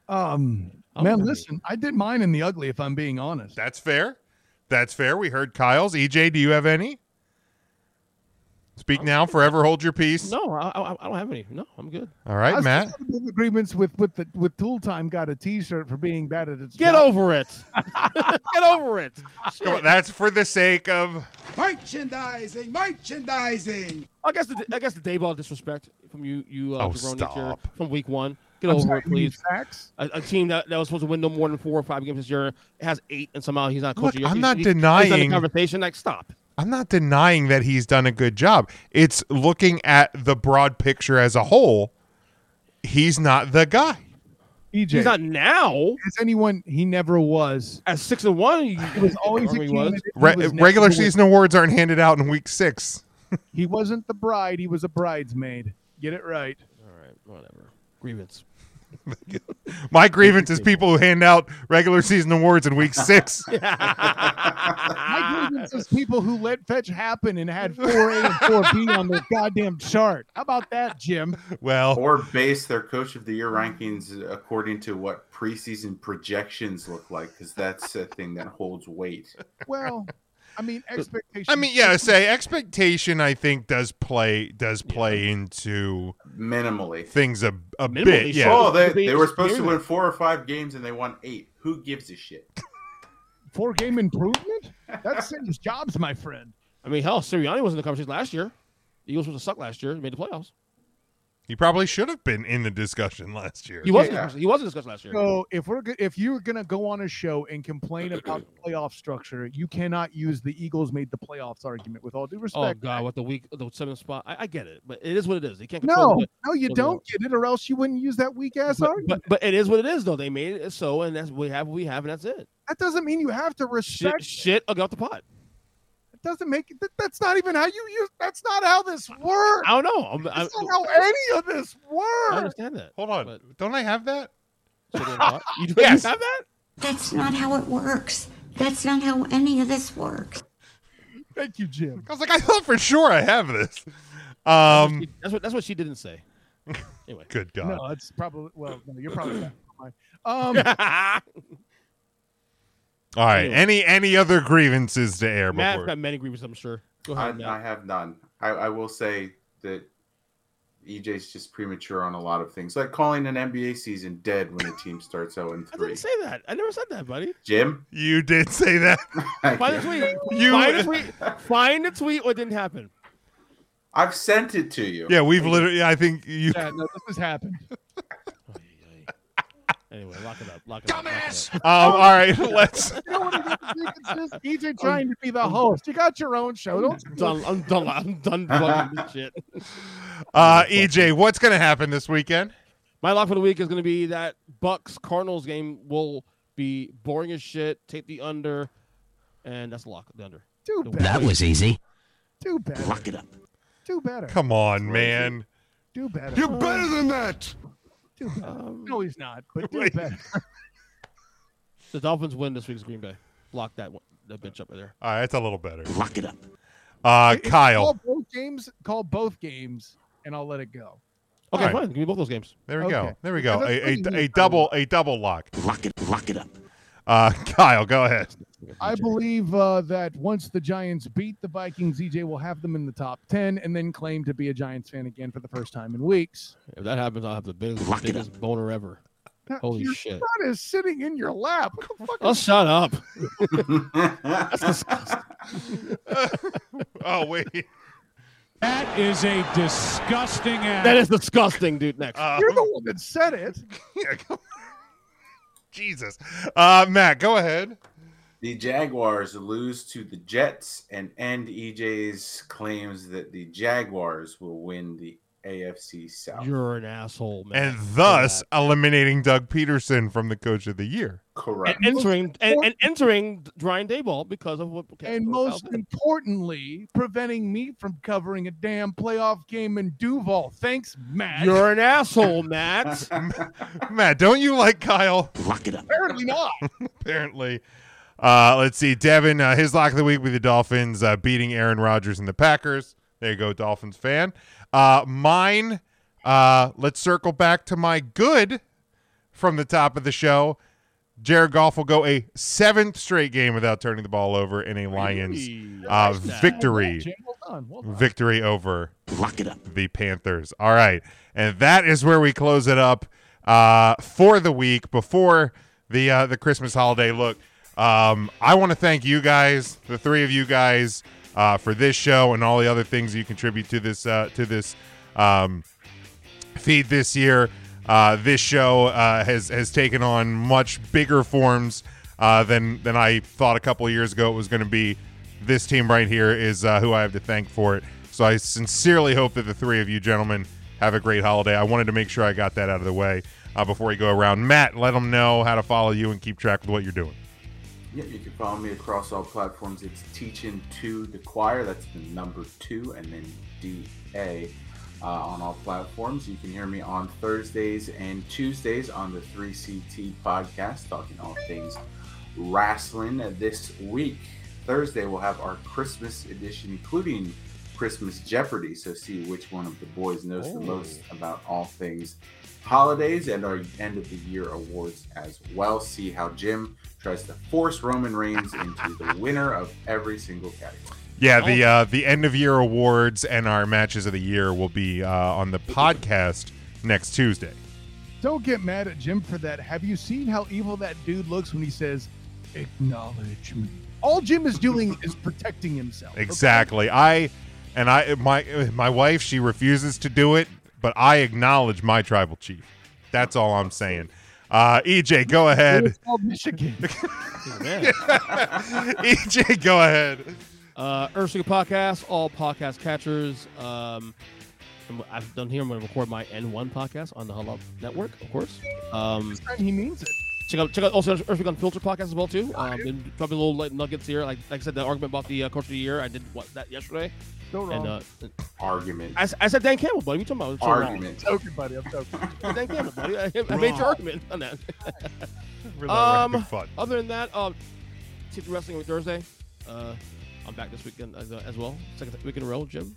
Um, man, listen, I did mine in the ugly. If I'm being honest, That's fair. That's fair. We heard Kyle's. EJ, do you have any? Speak now, forever hold your peace. No, I, I, I don't have any. No, I'm good. All right, I was Matt. big agreements with with the with Tool Time got a T-shirt for being bad at its Get job. over it. Get over it. Come on, that's for the sake of. Merchandising, merchandising. I guess the I guess the Daboll disrespect from you you uh, Oh, stop. from week one. Get I'm over sorry, it, please. Facts. A, a team that, that was supposed to win no more than four or five games this year has eight, and somehow he's not Look, coaching. I'm He's- not he's- He's denying- done the conversation. Like, stop. I'm not denying that he's done a good job. It's looking at the broad picture as a whole. He's not the guy. EJ. He's not now. Has anyone? He never was. At six and one, he, He was always a he was. Re- was regular the- season awards aren't handed out in week six. He wasn't the bride. He was a bridesmaid. Get it right. All right, whatever. Grievance. My grievance is people who hand out regular season awards in week six. My grievance is people who let fetch happen and had four A and four B on their goddamn chart. How about that, Jim? Well, or base their coach of the year rankings according to what preseason projections look like, because that's a thing that holds weight. Well, I mean, expectation. I mean, yeah, say expectation. I think does play does play into Minimally. things a, a Minimally, bit. Yeah, Oh, they, They they were supposed to win four or five games and they won eight. Who gives a shit? four game improvement. That saves jobs, my friend. I mean, hell, Sirianni was in the conversation last year. The Eagles was to suck last year. Made the playoffs. He probably should have been in the discussion last year. He was. Yeah. He wasn't discussed last year. So if we're go- if you're gonna go on a show and complain about the playoff structure, you cannot use the Eagles made the playoffs argument. With all due oh, respect. Oh God, what the week, the seventh spot. I, I get it, but it is what it is. They can't control. no, it. no, you don't get it, or else you wouldn't use that weak ass argument. but but it is what it is, though. They made it so, and that's we have what we have, and that's it. that doesn't mean you have to Shit, respect. shit, I got the pot. It doesn't make it. that- That's not even how you use. That's not how this works. I don't know. I'm, I'm, That's not how any of this works. I works. understand that. Hold on, But- don't I have that? So then what? you, Yes. you have that? That's not how it works. That's not how any of this works. Thank you, Jim. I was like, I thought for sure I have this. Um, that's what that's what she didn't say. Anyway, good God. No, it's probably well. No, you're probably not. Um, All right. Anyway. Any any other grievances to air Matt's before? got many grievances, I'm sure. Go ahead, I Matt. have none. I, I will say that EJ's just premature on a lot of things, like calling an NBA season dead when a team starts 0 and I didn't say that. I never said that, buddy. Jim? You did say that. Find the tweet. You- Find the tweet. Find the tweet. What didn't happen? I've sent it to you. Yeah, we've literally. I think you. yeah, no, this has happened. Anyway, lock it up. Lock it up. Dumbass. Um, all right, let's. You know what it is? EJ trying to be the host. You got your own show. Don't I'm done. I'm done. I'm done plugging this shit. Uh, EJ, what's going to happen this weekend? My lock for the week is going to be that Bucs Cardinals game will be boring as shit. Take the under, and that's the lock. The under. do The better. That was easy. do better. Lock it up. Do better. Come on, man. Do better. You're better than that. Do. Um, no, he's not. But do Wait. better. The Dolphins win this week's Green Bay. Lock that one, that bitch up right there. All right, that's a little better. Lock it up. Uh, If Kyle. Call both games. Call both games, and I'll let it go. Okay, All right. fine. Give me both those games. There we go. There we go. A, a, a double a double lock. Lock it. Lock it up. Uh, Kyle, go ahead. I believe uh, that once the Giants beat the Vikings, EJ will have them in the top 10 and then claim to be a Giants fan again for the first time in weeks. If that happens, I'll have the biggest, Lock biggest boner ever. Now, Holy your shit. son is sitting in your lap. What the Oh, is shut up. That's disgusting. Oh wait. That is a disgusting act. That is disgusting, dude. Next. Uh, You're the one that said it. yeah, Jesus. Uh, Matt, go ahead. The Jaguars lose to the Jets and end EJ's claims that the Jaguars will win the AFC South. You're an asshole, man. And thus eliminating Doug Pederson from the coach of the year. Correct. and entering and, and entering Ryan Daboll because of what. And most happened. importantly, preventing me from covering a damn playoff game in Duval. Thanks, Matt. you're an asshole, Matt. Matt, don't you like Kyle? Lock it up. apparently not. Apparently. Uh, let's see. Devin, uh, his lock of the week with the Dolphins uh, beating Aaron Rodgers and the Packers. There you go, Dolphins fan. Uh, mine, uh, let's circle back to my good from the top of the show. Jared Goff will go a seventh straight game without turning the ball over in a Lions uh, victory. Jim, well done. Well done. Victory over Lock it up. the Panthers. All right. And that is where we close it up uh, for the week before the uh, the Christmas holiday. Look, um, I want to thank you guys, the three of you guys, uh, for this show and all the other things you contribute to this uh, to this um, feed this year. uh, this show uh, has has taken on much bigger forms uh, than than I thought a couple of years ago it was going to be. This team right here is uh, who I have to thank for it. So I sincerely hope that the three of you gentlemen have a great holiday. I wanted to make sure I got that out of the way before we go around. Matt, let them know how to follow you and keep track with what you're doing. Yeah, you can follow me across all platforms. It's teaching to the choir. That's the number two, and then D A uh, on all platforms. You can hear me on Thursdays and Tuesdays on the 3CT podcast, talking all things wrestling. This week, Thursday, we'll have our Christmas edition, including Christmas Jeopardy. So, see which one of the boys knows the most about all things holidays and our end of the year awards as well. See how Jim tries to force Roman Reigns into the winner of every single category. Yeah, the uh, the end of year awards and our matches of the year will be uh, on the podcast next Tuesday. Don't get mad at Jim for that. Have you seen how evil that dude looks when he says, "Acknowledge me"? All Jim is doing is protecting himself. okay? Exactly. I and I my my wife she refuses to do it, but I acknowledge my tribal chief. That's all I'm saying. Uh, EJ, go ahead. It's called Michigan. EJ, go ahead. Uh, Ursula Podcast, all podcast catchers. Um, I'm- I've done here. I'm going to record my N1 podcast on the Huddle Up Network, of course. Um, he means it. Check out check out also Earthquake Unfiltered podcast as well too. Um, and probably little like, nuggets here. Like like I said, the argument about the uh, coach of the year. I did what that yesterday. Still And uh, Argument. I, s- I said Dan Campbell, buddy. We talking about Argument. joking, buddy. I'm joking. Dan Campbell, buddy. I, I made your argument on that. We're um, fun. other than that, um, TT Wrestling on Thursday. Uh, I'm back this weekend as, uh, as well. Second week in a row, Jim.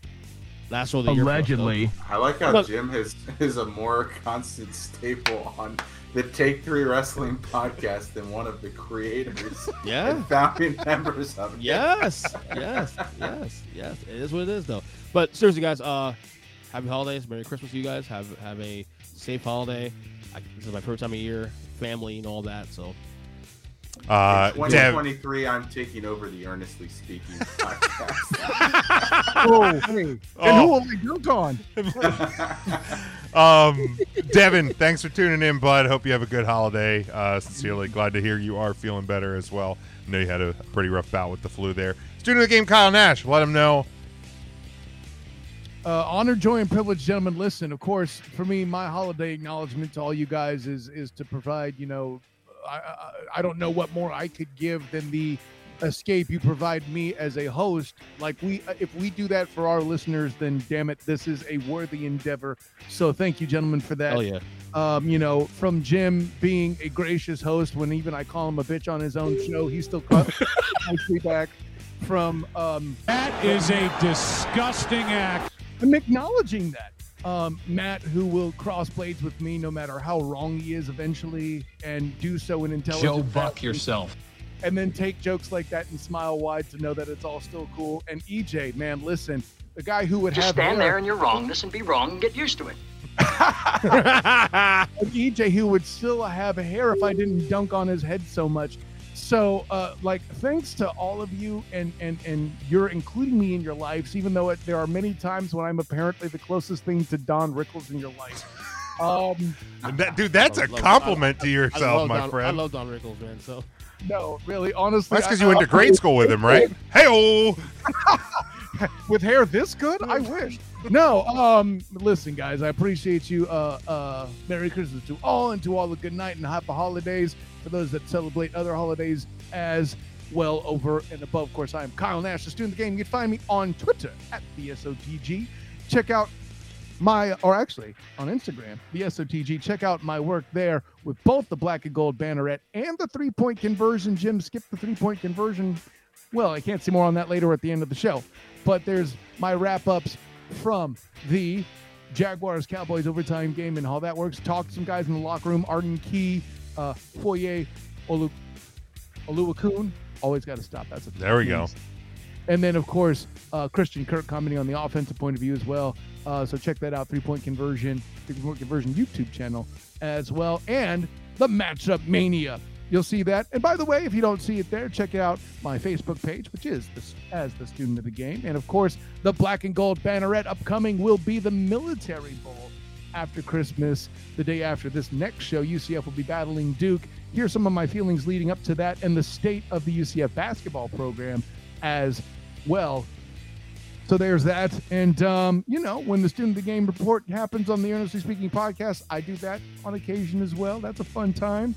Last show of the year. for us, so- I like how Jim has is a more constant staple on the Take Three Wrestling podcast and one of the creators Yeah. and founding members of it. Yes, yes, yes, yes. It is what it is, though. But seriously, guys, uh, happy holidays, Merry Christmas to you guys. Have have a safe holiday. I, this is my first time of year, family and all that. So, Uh, In Dev, 2023, I'm taking over the Earnestly Speaking podcast. oh, hey. And Oh. who will they dunk on? um, Devin, thanks for tuning in, bud. Hope you have a good holiday. Uh, sincerely glad to hear you are feeling better as well. I know you had a pretty rough bout with the flu there. Student of the game, Kyle Nash. Let him know. Uh, honor, joy, and privilege, gentlemen. Listen, of course, for me, my holiday acknowledgement to all you guys is is to provide. You know, I, I I don't know what more I could give than the escape you provide me as a host. Like we, if we do that for our listeners, then damn it, this is a worthy endeavor. So thank you, gentlemen, for that. hell yeah. Um, you know, from Jim being a gracious host when even I call him a bitch on his own show, he still comes nicely back. From um, That is a disgusting act. I'm acknowledging that. Um, Matt, who will cross blades with me no matter how wrong he is eventually, and do so in intelligence. Joe Buck yourself. And then take jokes like that and smile wide to know that it's all still cool. And EJ, man, listen, the guy who would have- Just have stand hair- there in your wrongness and be wrong and get used to it. an EJ who would still have hair if I didn't dunk on his head so much. So, uh, like, thanks to all of you, and and and you're including me in your lives, even though it, there are many times when I'm apparently the closest thing to Don Rickles in your life. Um, That, dude, that's a I love- compliment to I yourself, love my Don, I love Don Rickles, man. So, no, really, honestly, That's because you went to grade school with him, right? Hey, oh, with hair this good? I wish. No, um, listen, guys, I appreciate you. Uh, uh, Merry Christmas to all, and to all a good night and happy holidays for those that celebrate other holidays as well. Over and above, of course, I am Kyle Nash, the student of the game. You can find me on Twitter at BSOTG. Check out my, or actually on Instagram, the SOTG. Check out my work there with both the black and gold banneret and the three point conversion. Jim skipped the three point conversion. Well, I can't see more on that later at the end of the show. But there's my wrap ups from the Jaguars Cowboys overtime game and how that works. Talk to some guys in the locker room. Arden Key, uh, Foye, Olu, Oluwakun. Always got to stop. That's a There we go. And then, of course, uh, Christian Kirk commenting on the offensive point of view as well. Uh, so check that out. Three point conversion, three point conversion YouTube channel as well, and the matchup mania. You'll see that. And by the way, if you don't see it there, check out my Facebook page, which is the, as the student of the game. And of course, the black and gold banneret upcoming will be the Military Bowl after Christmas, the day after this next show, UCF will be battling Duke. Here's some of my feelings leading up to that and the state of the UCF basketball program as well. So there's that. And, um, you know, when the student of the game report happens on the Earnestly Speaking podcast, I do that on occasion as well. That's a fun time.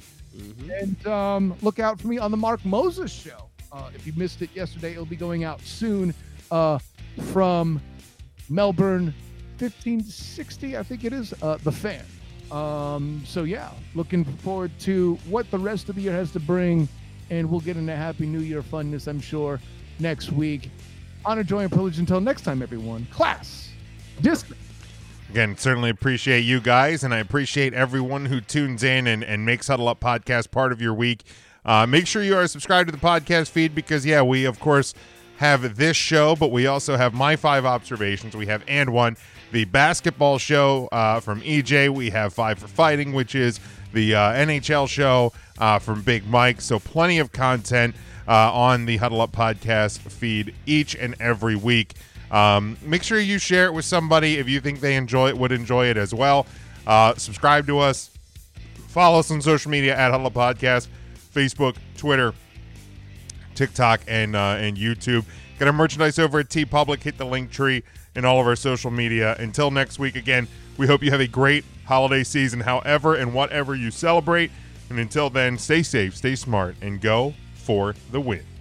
And um, look out for me on the Mark Moses show. Uh, if you missed it yesterday, it'll be going out soon uh, from Melbourne 1560, I think it is, uh, The Fan. Um, so, yeah, looking forward to what the rest of the year has to bring. And we'll get into Happy New Year funness, I'm sure, next week. Honor, joy, and privilege until next time, everyone. Class dismissed. Again, certainly appreciate you guys, and I appreciate everyone who tunes in and, and makes Huddle Up Podcast part of your week. Uh, make sure you are subscribed to the podcast feed because, yeah, we, of course, have this show, but we also have My Five Observations. We have And One, the basketball show uh, from EJ. We have Five for Fighting, which is the uh, NHL show uh, from Big Mike. So, plenty of content uh, on the Huddle Up Podcast feed each and every week. Um, make sure you share it with somebody if you think they enjoy it, would enjoy it as well. Uh, subscribe to us. Follow us on social media at Huddle Up Podcast, Facebook, Twitter, TikTok, and uh, and YouTube. Get our merchandise over at TeePublic. Hit the link tree in all of our social media. Until next week, again, we hope you have a great holiday season, however and whatever you celebrate. And until then, stay safe, stay smart, and go for the win.